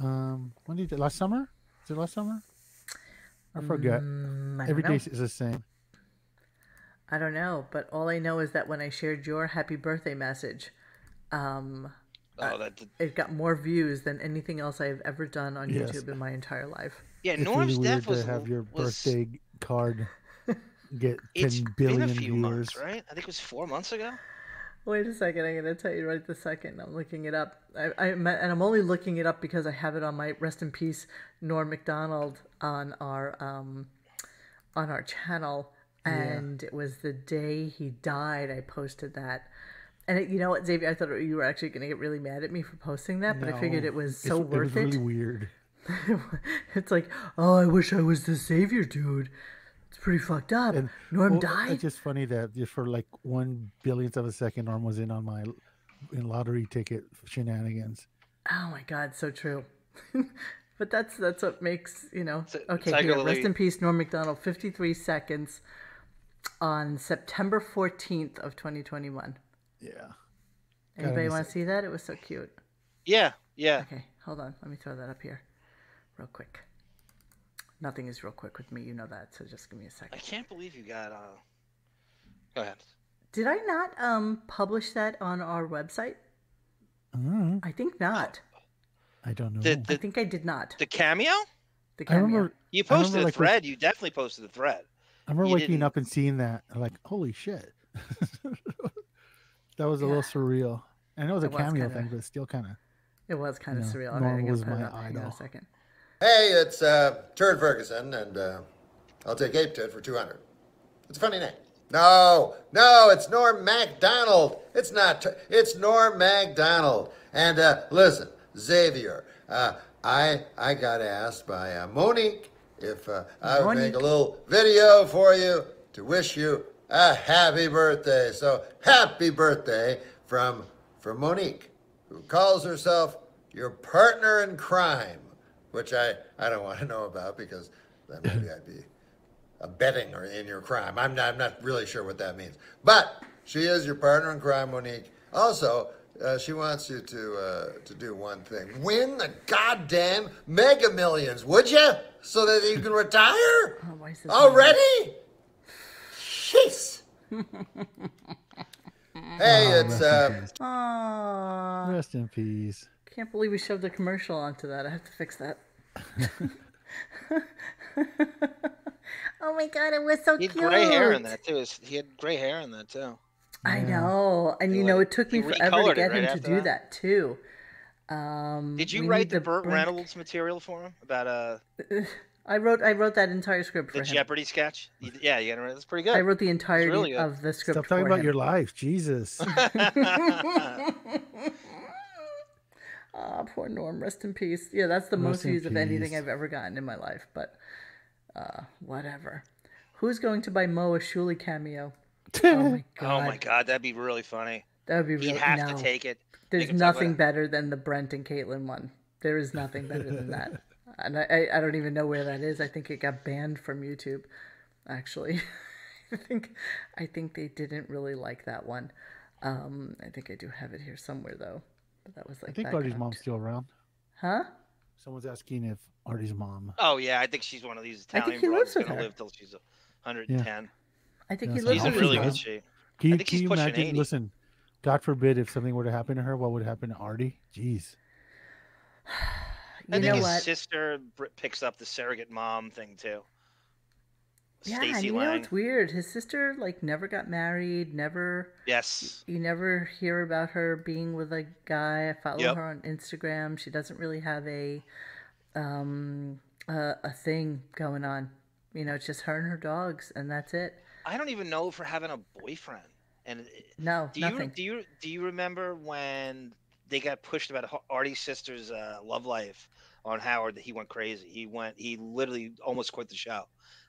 Um, when did he last summer? Is it last summer? I forget. Mm, I don't Every day is the same. I don't know, but all I know is that when I shared your happy birthday message, um, Oh, that did- it got more views than anything else I've ever done on Yes. YouTube in my entire life. Yeah, it's Norm's really weird death was to have your was- birthday card get ten It's billion been a few viewers. months, right? I think it was four months ago. Wait a second, I'm gonna tell you right the second. I'm looking it up. I, I and I'm only looking it up because I have it on my rest in peace Norm Macdonald on our um on our channel, Yeah. and it was the day he died. I posted that. And it, you know what, Xavier? I thought you were actually going to get really mad at me for posting that, but I figured it was it's- so it was worth really it. weird. it's like, oh, I wish I was the savior, dude. It's pretty fucked up. Norm Well, died. It's just funny that just for like one billionth of a second, Norm was in on my in lottery ticket shenanigans. Oh my god, so true. but that's that's what makes you know. Okay, here, rest in peace, Norm Macdonald. Fifty-three seconds on September fourteenth of twenty twenty-one. Yeah. Anybody want to see that? It was so cute. Yeah, yeah. Okay, hold on. Let me throw that up here, real quick. Nothing is real quick with me, you know that. So just give me a second. I can't believe you got. uh Go ahead. Did I not um publish that on our website? Mm, I think not. I don't know. The, I think I did not. The cameo? The I cameo. remember. You I remember, posted a like, when- thread. You definitely posted a thread. I remember You waking didn't- up and seeing that, like, holy shit. that was a little surreal. I know it was a It was cameo kinda- thing, but still kind of. It was kind of surreal. Norm I gotta was put my up. Hang on idol. a second. Hey, it's uh, Turd Ferguson, and uh, I'll take Ape Tit for 200. It's a funny name. No, no, it's Norm Macdonald. It's not. Tur- It's Norm Macdonald. And uh, listen, Xavier, uh, I I got asked by uh, Monique if uh, I would make a little video for you to wish you a happy birthday. So happy birthday from from Monique, who calls herself your partner in crime, which I, I don't want to know about because then maybe I'd be abetting or in your crime. I'm not, I'm not really sure what that means. But she is your partner in crime, Monique. Also, uh, she wants you to uh, to do one thing: win the goddamn Mega Millions, would you? So that you can retire Oh, already. Jeez. Hey, Oh, it's rest uh, peace. Aww. Rest in peace. Can't believe we shoved a commercial onto that. I have to fix that. oh my god, it was so He had cute. gray hair in that too. He had gray hair in that too. I know, and you know, it took me forever to recolored it get him to do that. that, too. Um, Did you write need the Burt Brent- Reynolds material for him about uh I wrote I wrote that entire script for the him. Jeopardy sketch? Yeah, you gotta write. That's pretty good. I wrote the entirety really of the script Stop talking for about him. your life, Jesus. Ah, poor Norm. Rest in peace. Yeah, that's the most Rest in views of anything. I've ever gotten in my life. But uh, whatever. Who's going to buy Mo a Shuli cameo? oh my god. Oh my god, that'd be really funny. That would be really He'd have no. to take it. There's Make him talk nothing better than the Brent and Caitlin one. There is nothing better than that. And I, I, I don't even know where that is. I think it got banned from YouTube. Actually, I think I think they didn't really like that one. Um, I think I do have it here somewhere though. But that was like I think Artie's mom's still around. Huh? Someone's asking if Artie's mom. Oh yeah, I think she's one of these Italian I think he lives with her. live till she's 110. I think Yeah, he so lives He's in really good shape. Can I think can he's you pushing imagine? 80. Listen, God forbid if something were to happen to her, what would happen to Artie? Jeez. You I think his what? sister picks up the surrogate mom thing too. Yeah, Stacey you know it's weird. His sister like never got married. Never. Yes. You never hear about her being with a guy. I follow Yep. her on Instagram. She doesn't really have a um a, a thing going on. You know, it's just her and her dogs, and that's it. I don't even know if her having a boyfriend. And No, do you do you do you remember when they got pushed about Artie's sister's uh, love life on Howard? That he went crazy. He went. He literally almost quit the show.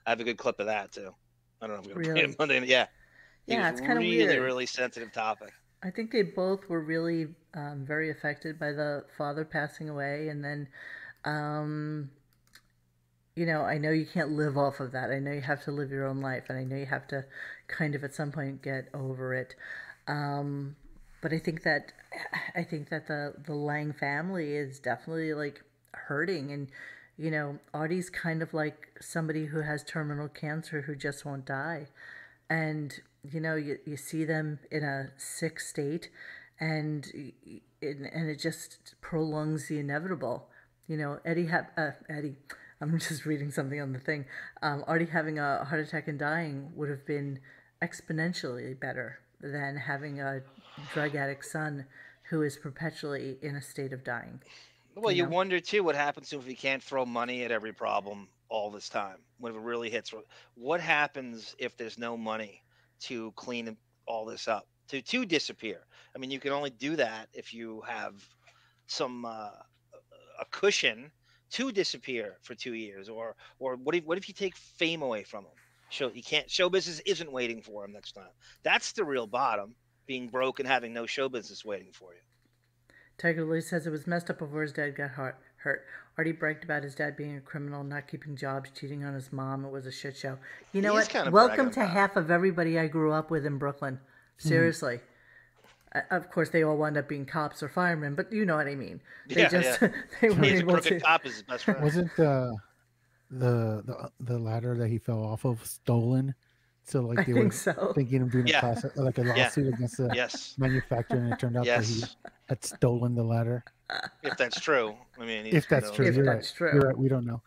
I have a good clip of that too. I don't know if we're gonna Really? it Monday. Yeah. Yeah, it's kinda really, weird. really sensitive topic. I think they both were really um, very affected by the father passing away, and then, um, you know, I know you can't live off of that. I know you have to live your own life, and I know you have to kind of at some point get over it. Um, but I think that I think that the the Lange family is definitely like hurting, and you know, Artie's kind of like somebody who has terminal cancer who just won't die, and you know, you you see them in a sick state, and and it just prolongs the inevitable. You know, Eddie ha- uh, Eddie. I'm just reading something on the thing. Um, Artie having a heart attack and dying would have been exponentially better than having a drug addict son who is perpetually in a state of dying. Well, you know? wonder too what happens if we can't throw money at every problem all this time when it really hits. What happens if there's no money to clean all this up to to disappear? I mean, you can only do that if you have some uh, a cushion to disappear for two years, or or what if what if you take fame away from him? Show you can't show business isn't waiting for him next time. That's the real bottom. Being broke and having no show business waiting for you. Tiger Lily says it was messed up before his dad got hurt. hurt. Artie bragged about his dad being a criminal, not keeping jobs, cheating on his mom. It was a shit show. You know He is what? kinda Welcome to half of everybody I grew up with in Brooklyn. Hmm. Seriously. Uh, Of course, they all wound up being cops or firemen, but you know what I mean. They Yeah, just yeah. they were He's a able crooked to. cop is his best friend. Wasn't uh, the the the ladder that he fell off of stolen? So like I they think were so. thinking of doing Yeah. a class like a Yeah. lawsuit against the Yes. manufacturer, and it turned out that he had stolen the ladder. If that's true, I mean, If that's true, If you're that's right. true. You're right. We don't know.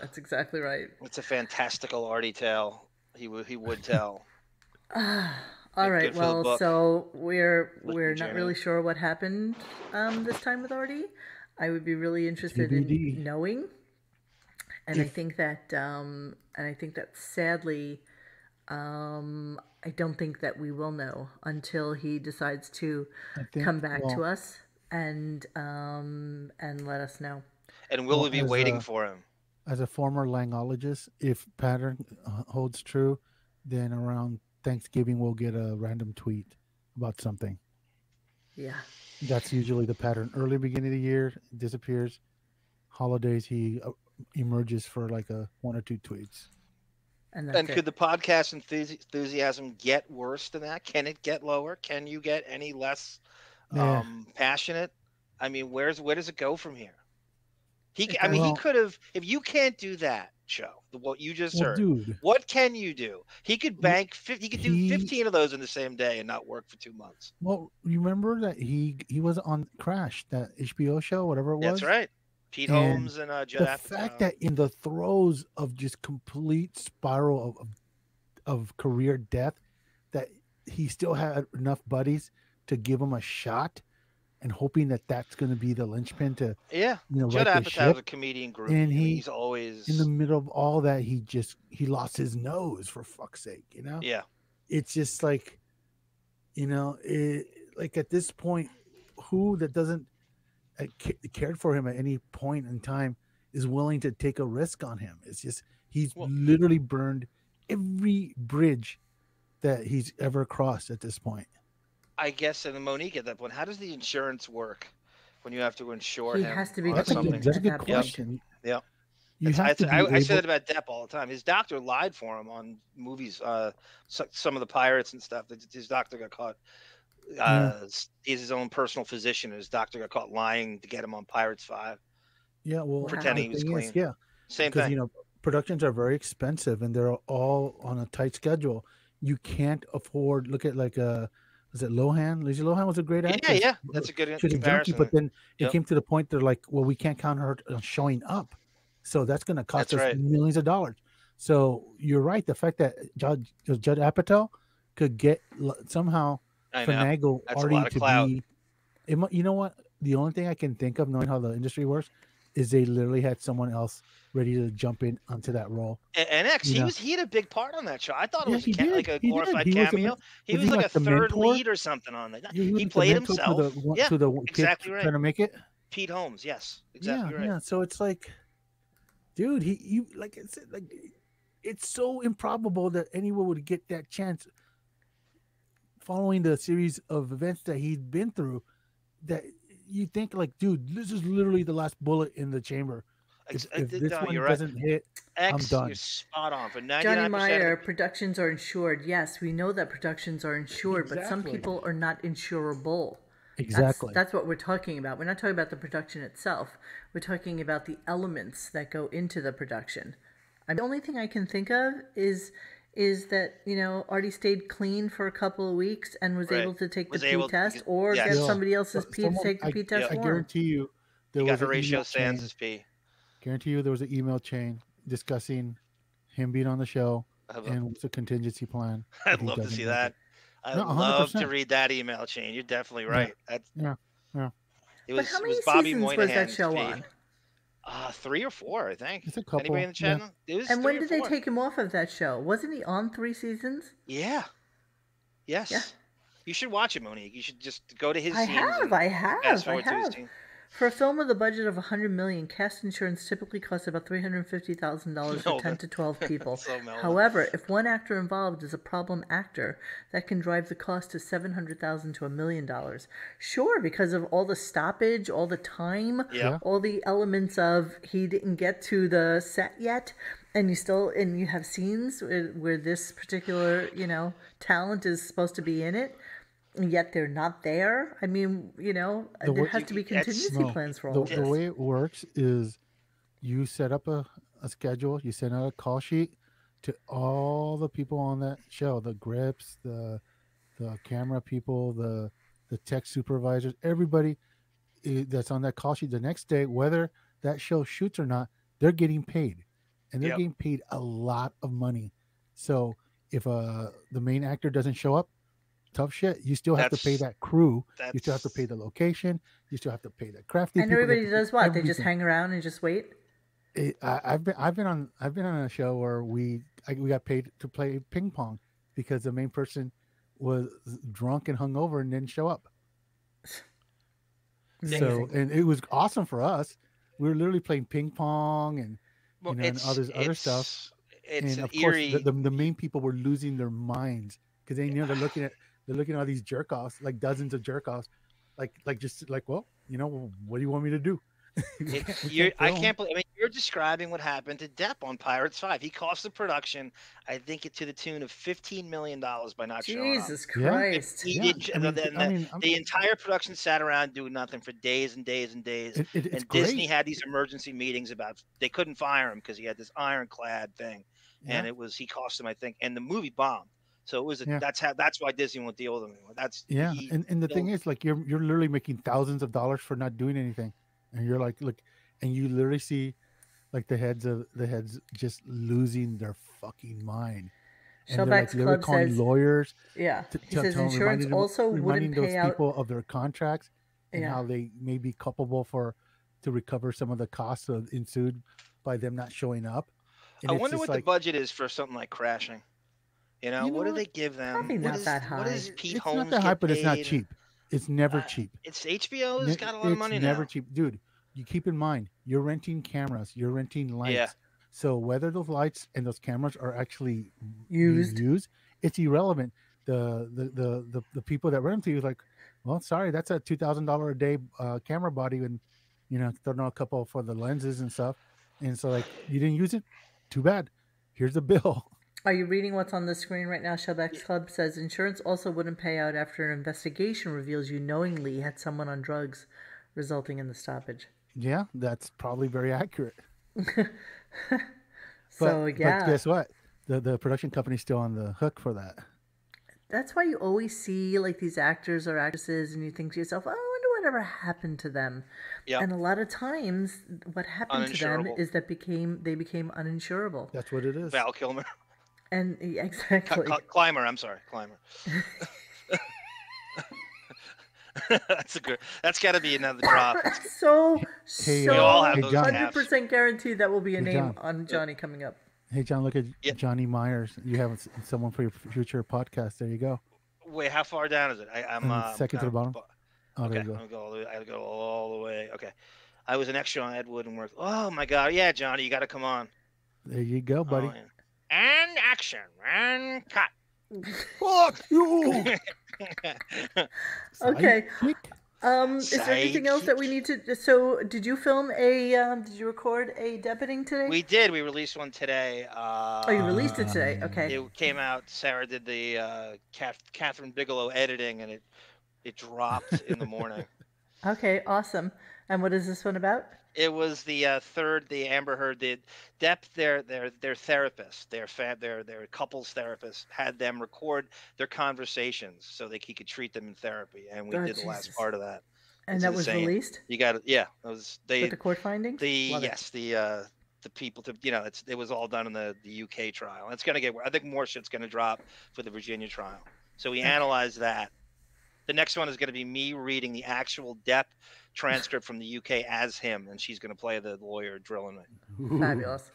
That's exactly right. It's a fantastical Artie tale. He would he would tell. All right. good for the Well, so we're we're not Journey. really sure what happened um, this time with Artie. I would be really interested TBD. in knowing, and I think that um, and I think that sadly, um, I don't think that we will know until he decides to think- come back to us and um, and let us know. And will Well, we be waiting uh, for him? As a former langologist, if pattern uh, holds true, then around Thanksgiving we'll get a random tweet about something. Yeah. That's usually the pattern. Early beginning of the year, disappears. Holidays, he uh, emerges for like a one or two tweets. And And could the podcast enthusiasm get worse than that? Can it get lower? Can you get any less Yeah. um, passionate? I mean, where's where does it go from here? He, I mean, he could have. If you can't do that, show what you just Well, heard. dude. What can you do? He could bank. He could do he- fifteen of those in the same day and not work for two months. Well, you remember that he he was on Crash, that HBO show, whatever it was. That's right. Pete And Holmes and uh, Judd the Apatow. fact that in the throes of just complete spiral of, of career death, that he still had enough buddies to give him a shot, and hoping that that's going to be the linchpin to Yeah, you know Judd right Apatow's a comedian group. and he he's always in the middle of all that he just he lost his nose for fuck's sake, you know. yeah. it's just like you know it, like at this point who that doesn't cared for him at any point in time is willing to take a risk on him it's just he's literally burned every bridge that he's ever crossed at this point I guess, and Monique at that point, how does the insurance work when you have to insure He him? has to be that's a something? good, that's a good at that Yep. question Yeah. you It's- have I, to be I, I say that about Depp all the time. His doctor lied for him on movies. Uh, so, some of the pirates and stuff. His doctor got caught. Uh, s- He's his own personal physician. and His doctor got caught lying to get him on Pirates Five. yeah well Pretending the he was thing is, clean. yeah Same because thing. you know productions are very expensive and they're all on a tight schedule you can't afford look at like uh Is it Lohan? Lindsay Lohan was a great Yeah, actress. yeah, that's a good She was a junkie, comparison but then it Yep. came to the point they're like, well, we can't count her uh, showing up, so that's going to cost That's us right. millions of dollars. So you're right. The fact that Judd Judd Apatow could get somehow I finagle Artie to clout. be. It, you know what? The only thing I can think of, knowing how the industry works, is they literally had someone else ready to jump in onto that role. And, and X, You he know. was he had a big part on that show. I thought it Yeah, was he a ca- like a he glorified He was a cameo. he was was he like, like a third mentor? lead or something on that. Yeah, He, the played himself. to the, yeah, to the kid exactly right. trying to make it. Pete Holmes. Yes, yeah, exactly right. yeah. So it's like, dude, he you like it's like it's so improbable that anyone would get that chance following the series of events that he'd been through that you think like, dude, this is literally the last bullet in the chamber. Ex- If, if uh, this no, one you're right. doesn't hit, I'm done. you're spot on for ninety Johnny Meyer, percent. productions are insured. Yes, we know that productions are insured, but some people are not insurable. That's- Exactly. That's, what we're talking about. We're not talking about the production itself. We're talking about the elements that go into the production. And the only thing I can think of is is that you know Artie stayed clean for a couple of weeks and was Right. able to take Was the pee test get- or yes. get Yeah. somebody else's So- pee to take the I- pee test I guarantee you, there He got was an Horatio email chain- Sands' pee. Guarantee you, there was an email chain discussing him being on the show and what's the contingency plan. I'd love to see that. I'd No, love to read that email chain. You're definitely Yeah. right. That's Yeah, yeah. it But was, how it many was Bobby seasons was that show pee. on? Uh, three or four, I think. It's a couple, Anybody in the yeah. It was And when did they take him off of that show? Wasn't he on three seasons? Yeah. Yes. You should watch it, Monique. You should just go to his I scenes have, I have, I forward to his have. Scene. For a film with a budget of 100 million, cast insurance typically costs about $350,000 for Melvin. 10 to 12 people. So However, if one actor involved is a problem actor, that can drive the cost to 700,000 to a million dollars. Sure, because of all the stoppage, all the time, Yeah. all the elements of he didn't get to the set yet and you still and you have scenes where, where this particular, you know, talent is supposed to be in it. And yet they're not there. I mean, you know, The there way- has to be That's- contingency No, plans for all the, of the way it works is you set up a, a schedule, you send out a call sheet to all the people on that show, the grips, the the camera people, the the tech supervisors, everybody that's on that call sheet the next day, whether that show shoots or not, they're getting paid. And they're Yep. getting paid a lot of money. So if uh the main actor doesn't show up, tough shit. You still have to pay that crew. You still have to pay the location. You still have to pay the crafty. and people, everybody does what? They just hang around and just wait. It, I, I've been I've been on I've been on a show where we I, we got paid to play ping pong because the main person was drunk and hungover and didn't show up. So and it was awesome for us. We were literally playing ping pong and Well, you know and it's, other stuff. It's and an of course, eerie. the, the, the main people were losing their minds because they you know they're looking at they're looking at all these jerk offs, like dozens of jerk offs, like like just like, well, you know, what do you want me to do? Can't- you're, I can't believe. I mean, you're describing what happened to Depp on Pirates Five. He cost the production, I think, it to the tune of fifteen million dollars by not showing up. Jesus Christ. Yeah, did, I mean, the, I mean, the entire production sat around doing nothing for days and days and days. It- it- it's and Disney had these emergency meetings about they couldn't fire him because he had this ironclad thing, and it was he cost them, I think, and the movie bombed. So it was a, Yeah. that's how that's why Disney won't deal with them anymore. That's Yeah, he- and, and the thing is, like, you're you're literally making thousands of dollars for not doing anything, and you're like, look, and you literally see, like, the heads of the heads just losing their fucking mind. And they're like literally Club calling says- lawyers. Yeah. to- He to says tell- insurance reminding them- also wouldn't reminding those pay out- people of their contracts and Yeah. how they may be culpable for to recover some of the costs of ensued by them not showing up. And I wonder what like, the budget is for something like Crashing. You know, You know what do they give them? Probably not is- that What high. is Pete it's Holmes It's not that get high, but it's not cheap. It's never Uh, cheap. It's HBO's Ne- got a lot of money. it's money never now. cheap, dude. You keep in mind, you're renting cameras, you're renting lights. Yeah. So whether those lights and those cameras are actually Used. used, it's irrelevant. The the the the, the people that rent them to you like, well, sorry, that's a two thousand dollar a day uh, camera body, and you know, throw in a couple for the lenses and stuff. And so like, you didn't use it, too bad. Here's the bill. Are you reading what's on the screen right now? Shellback's Club says insurance also wouldn't pay out after an investigation reveals you knowingly had someone on drugs, resulting in the stoppage. Yeah, that's probably very accurate. So but, yeah, but guess what? The the production company's still on the hook for that. that's why you always see like these actors or actresses, and you think to yourself, "Oh, I wonder whatever happened to them." Yep. And a lot of times, what happened to them is that became they became uninsurable. That's what it is. Val Kilmer, And yeah, Cl- exactly. Cl- Climber. I'm sorry, Climber. that's a good. That's got to be another drop. So Hey, so We all have hey, those hundred gaps. percent guaranteed that will be a Hey, name John. on Johnny coming up. Hey John, look at Yeah. Johnny Myers. You have someone for your future podcast. There you go. Wait, how far down is it? I, I'm Uh, uh, second to the bottom. Oh, Okay, there you I'm go. gonna go all the way. I gotta go all the way. Okay, I was an extra on Ed Wood and worked. Oh my God, yeah, Johnny, you got to come on. There you go, buddy. Oh, yeah. And action and cut. Fuck you. Okay. Um, is there anything else that we need to? So, did you film a? Um, did you record a debiting today? We did. We released one today. Uh, Oh, you released it today. Okay. It came out. Sarah did the uh, Kath- Kathryn Bigelow editing, and it it dropped in the morning. Okay. Awesome. And what is this one about? It was the uh, third. The Amber Heard the Depp, their their their therapist, their fa- their their couples therapist, had them record their conversations so that he could treat them in therapy, and we Oh, did the last part of that. And It's that was released You got it. Yeah, it was they. with the court findings. The Love it. yes, the uh the people to you know it's it was all done in the the UK trial. It's gonna get I think more shit's gonna drop for the Virginia trial. So we Okay. analyzed that. The next one is gonna be me reading the actual Depp transcript from the UK as him, and she's gonna play the lawyer drilling it. Fabulous.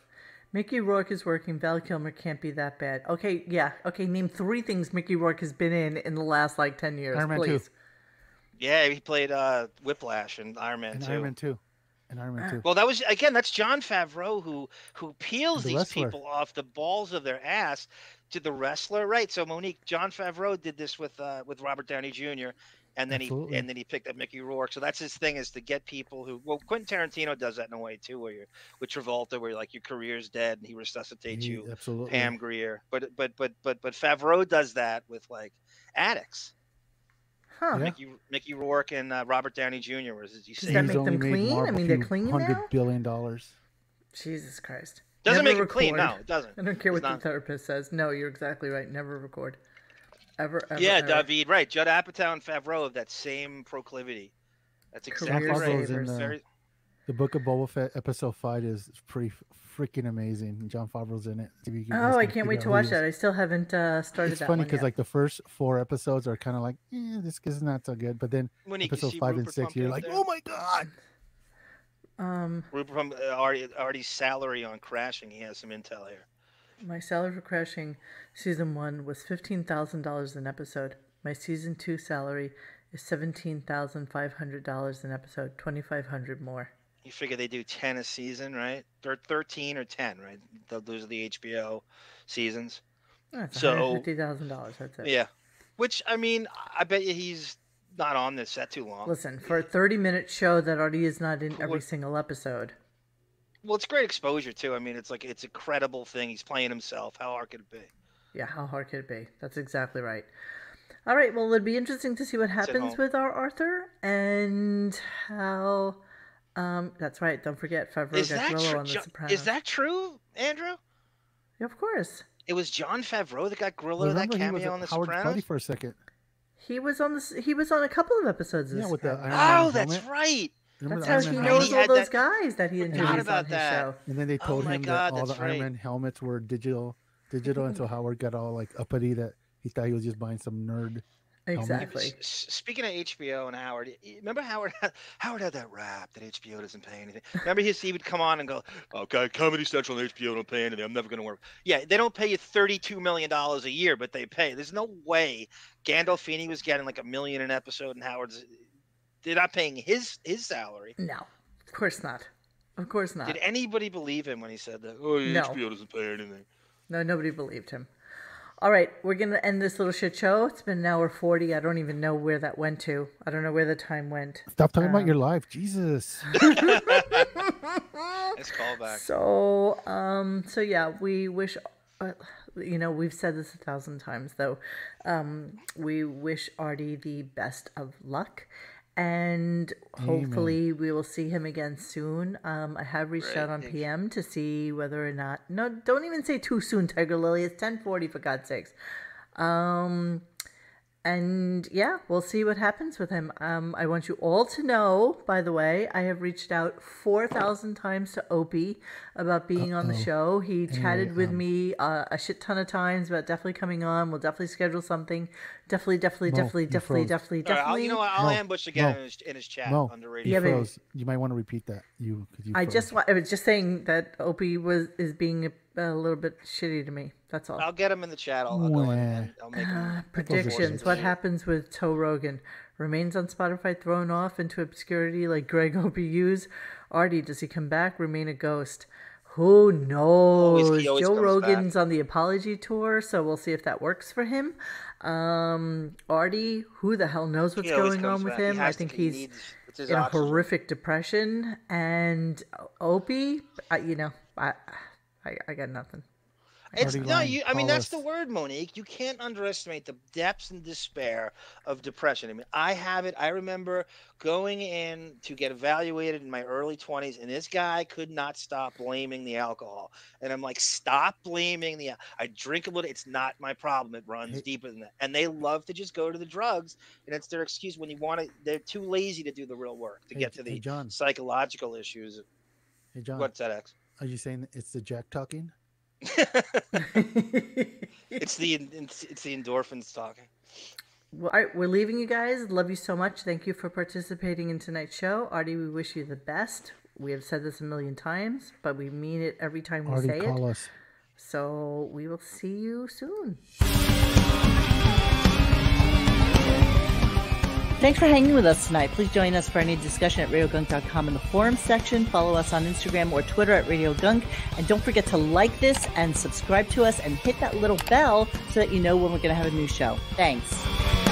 Mickey Rourke is working. Val Kilmer can't be that bad. Okay, yeah. Okay, name three things Mickey Rourke has been in in the last like ten years, Iron Man 2. please. Yeah, he played uh Whiplash and Iron Man And 2. Iron Man two. And Iron Man two. Well, that was again. That's Jon Favreau who who peels The these wrestler. people off the balls of their ass to the wrestler, right? So Monique, Jon Favreau did this with uh, with Robert Downey Jr. And then Absolutely. he and then he picked up Mickey Rourke. So that's his thing is to get people who well Quentin Tarantino does that in a way too, where you're with Travolta, where like your career's dead and he resuscitates He- you. absolutely. Pam Grier, but but but but but Favreau does that with like addicts. Huh. Yeah. Mickey Mickey Rourke and uh, Robert Downey Jr. Was as you Does that make them clean? I mean, they're clean hundred now? billion dollars. Jesus Christ. Doesn't Never make him clean, no, it doesn't. I don't care It's what not. the therapist says. No, you're exactly right. Never record. Ever, ever. yeah, ever. David, right. Judd Apatow and Favreau have that same proclivity. That's exactly Career right. Favreau's in savers. the- Very- The Book of Boba Fett episode five is pretty freaking amazing. Jon Favreau's in it. See if you can Oh, I can't wait to watch that. I still haven't uh, started It's that funny because like the first four episodes are kind of like, eh, this is not so good. But then Monique, you episode see five and Rupert six, you're Pumpkin like, there? oh my god. Um, Rupert from uh, Artie's salary on crashing. He has some intel here. my salary for crashing season one was fifteen thousand dollars an episode. My season two salary is seventeen thousand five hundred dollars an episode. Twenty five hundred more. You figure they do ten a season, right? They're thirteen or ten, right? Th- Those are the HBO seasons. That's So- fifty thousand dollars. That's it. Yeah. Which I mean, I bet you he's not on this set too long. Listen, for a thirty minute show that already is not in every What- single episode. Well, it's great exposure too. I mean, it's like it's a credible thing. He's playing himself. How hard could it be? Yeah, how hard could it be? That's exactly right. All right, well, it'd be interesting to see what happens with our Arthur and how. Um, that's right. Don't forget Favreau Is got that Grillo true? on The Jo- Sopranos. Is that true, Andrew? Yeah, of course. It was Jon Favreau that got Grillo that Remember he was cameo a on The Howard Sopranos. Buddy for a second. He was on this. He was on a couple of episodes. Of Yeah, with the Sopranos. Iron Man Oh, that's helmet. right. Remember That's how he knows He all those that- guys that he Forgot interviews about on his that. show. And then they Oh told my him God, that all that's the Iron. Man helmets were digital, digital, and so Howard got all like uppity that he thought he was just buying some nerd. Oh, helmet. Exactly. Speaking of HBO and Howard, remember Howard? Had, Howard had that rap that HBO doesn't pay anything. Remember he, he would come on and go, "Okay, Comedy Central and HBO don't pay anything. I'm never going to work." Yeah, they don't pay you 32 million dollars a year, but they pay. There's no way Gandolfini was getting like a million an episode, and Howard's uh, they're not paying his his salary. No, of course not. Of course not. Did anybody believe him when he said that? Oh, No. HBO doesn't pay anything. No, nobody believed him. All right, we're going to end this little shit show. It's been an hour 40. I don't even know where that went to. I don't know where the time went. Stop talking about Um, your life, Jesus. Nice callback. So, um, so yeah, we wish, uh, you know, we've said this a thousand times though. Um, we wish Artie the best of luck, and hopefully we will see him again soon. Um, I have reached Right, out on PM to see whether or not. No, don't even say too soon, Tiger Lily. It's ten forty for God's sakes. Um, and yeah, we'll see what happens with him. Um, I want you all to know, by the way, I have reached out 4,000 times to Opie about being on the show. He chatted with um, me uh, a shit ton of times about definitely coming on. We'll definitely schedule something. Definitely, definitely, Mo, definitely, definitely, froze. definitely, All right, I'll, definitely. you know what? I'll No, ambush again no. in, his, in his chat No, on the you radio. Yeah, froze. You might want to repeat that. You, you I froze. just wa- I was just saying that Opie was is being a, a little bit shitty to me. That's all. I'll get him in the chat. I'll, I'll go in and I'll make. Uh, predictions. What happens with Joe Rogan? Remains on Spotify, thrown off into obscurity like Greg OBU's? Artie, does he come back? Remain a ghost? Who knows? always Joe Rogan's on the apology tour, so we'll see if that works for him. Um, Artie, who the hell knows what's going on with back. Him? I think he he's needs- in a horrific depression. And Opie, I, you know, I, I, I got nothing. It's no, you. I mean, call that's the word, Monique. You can't underestimate the depths and despair of depression. I mean, I have it. I remember going in to get evaluated in my early twenties, and this guy could not stop blaming the alcohol. And I'm like, stop blaming the. al- I drink a little. It's not my problem. It runs deeper than that. And they love to just go to the drugs, and it's their excuse when you want to. They're too lazy to do the real work to Hey, get to the John. psychological issues. Hey John, What's that, X? Are you saying it's the Jack talking? It's the it's, it's the endorphins talking. Well, all right, we're leaving you guys. Love you so much. Thank you for participating in tonight's show. Artie, we wish you the best. We have said this a million times, but we mean it every time we Artie, say call it. us. So we will see you soon. Thanks for hanging with us tonight. Please join us for any discussion at radiogunk.com in the forums section. Follow us on Instagram or Twitter at Radio Gunk. And don't forget to like this and subscribe to us and hit that little bell so that you know when we're going to have a new show. Thanks.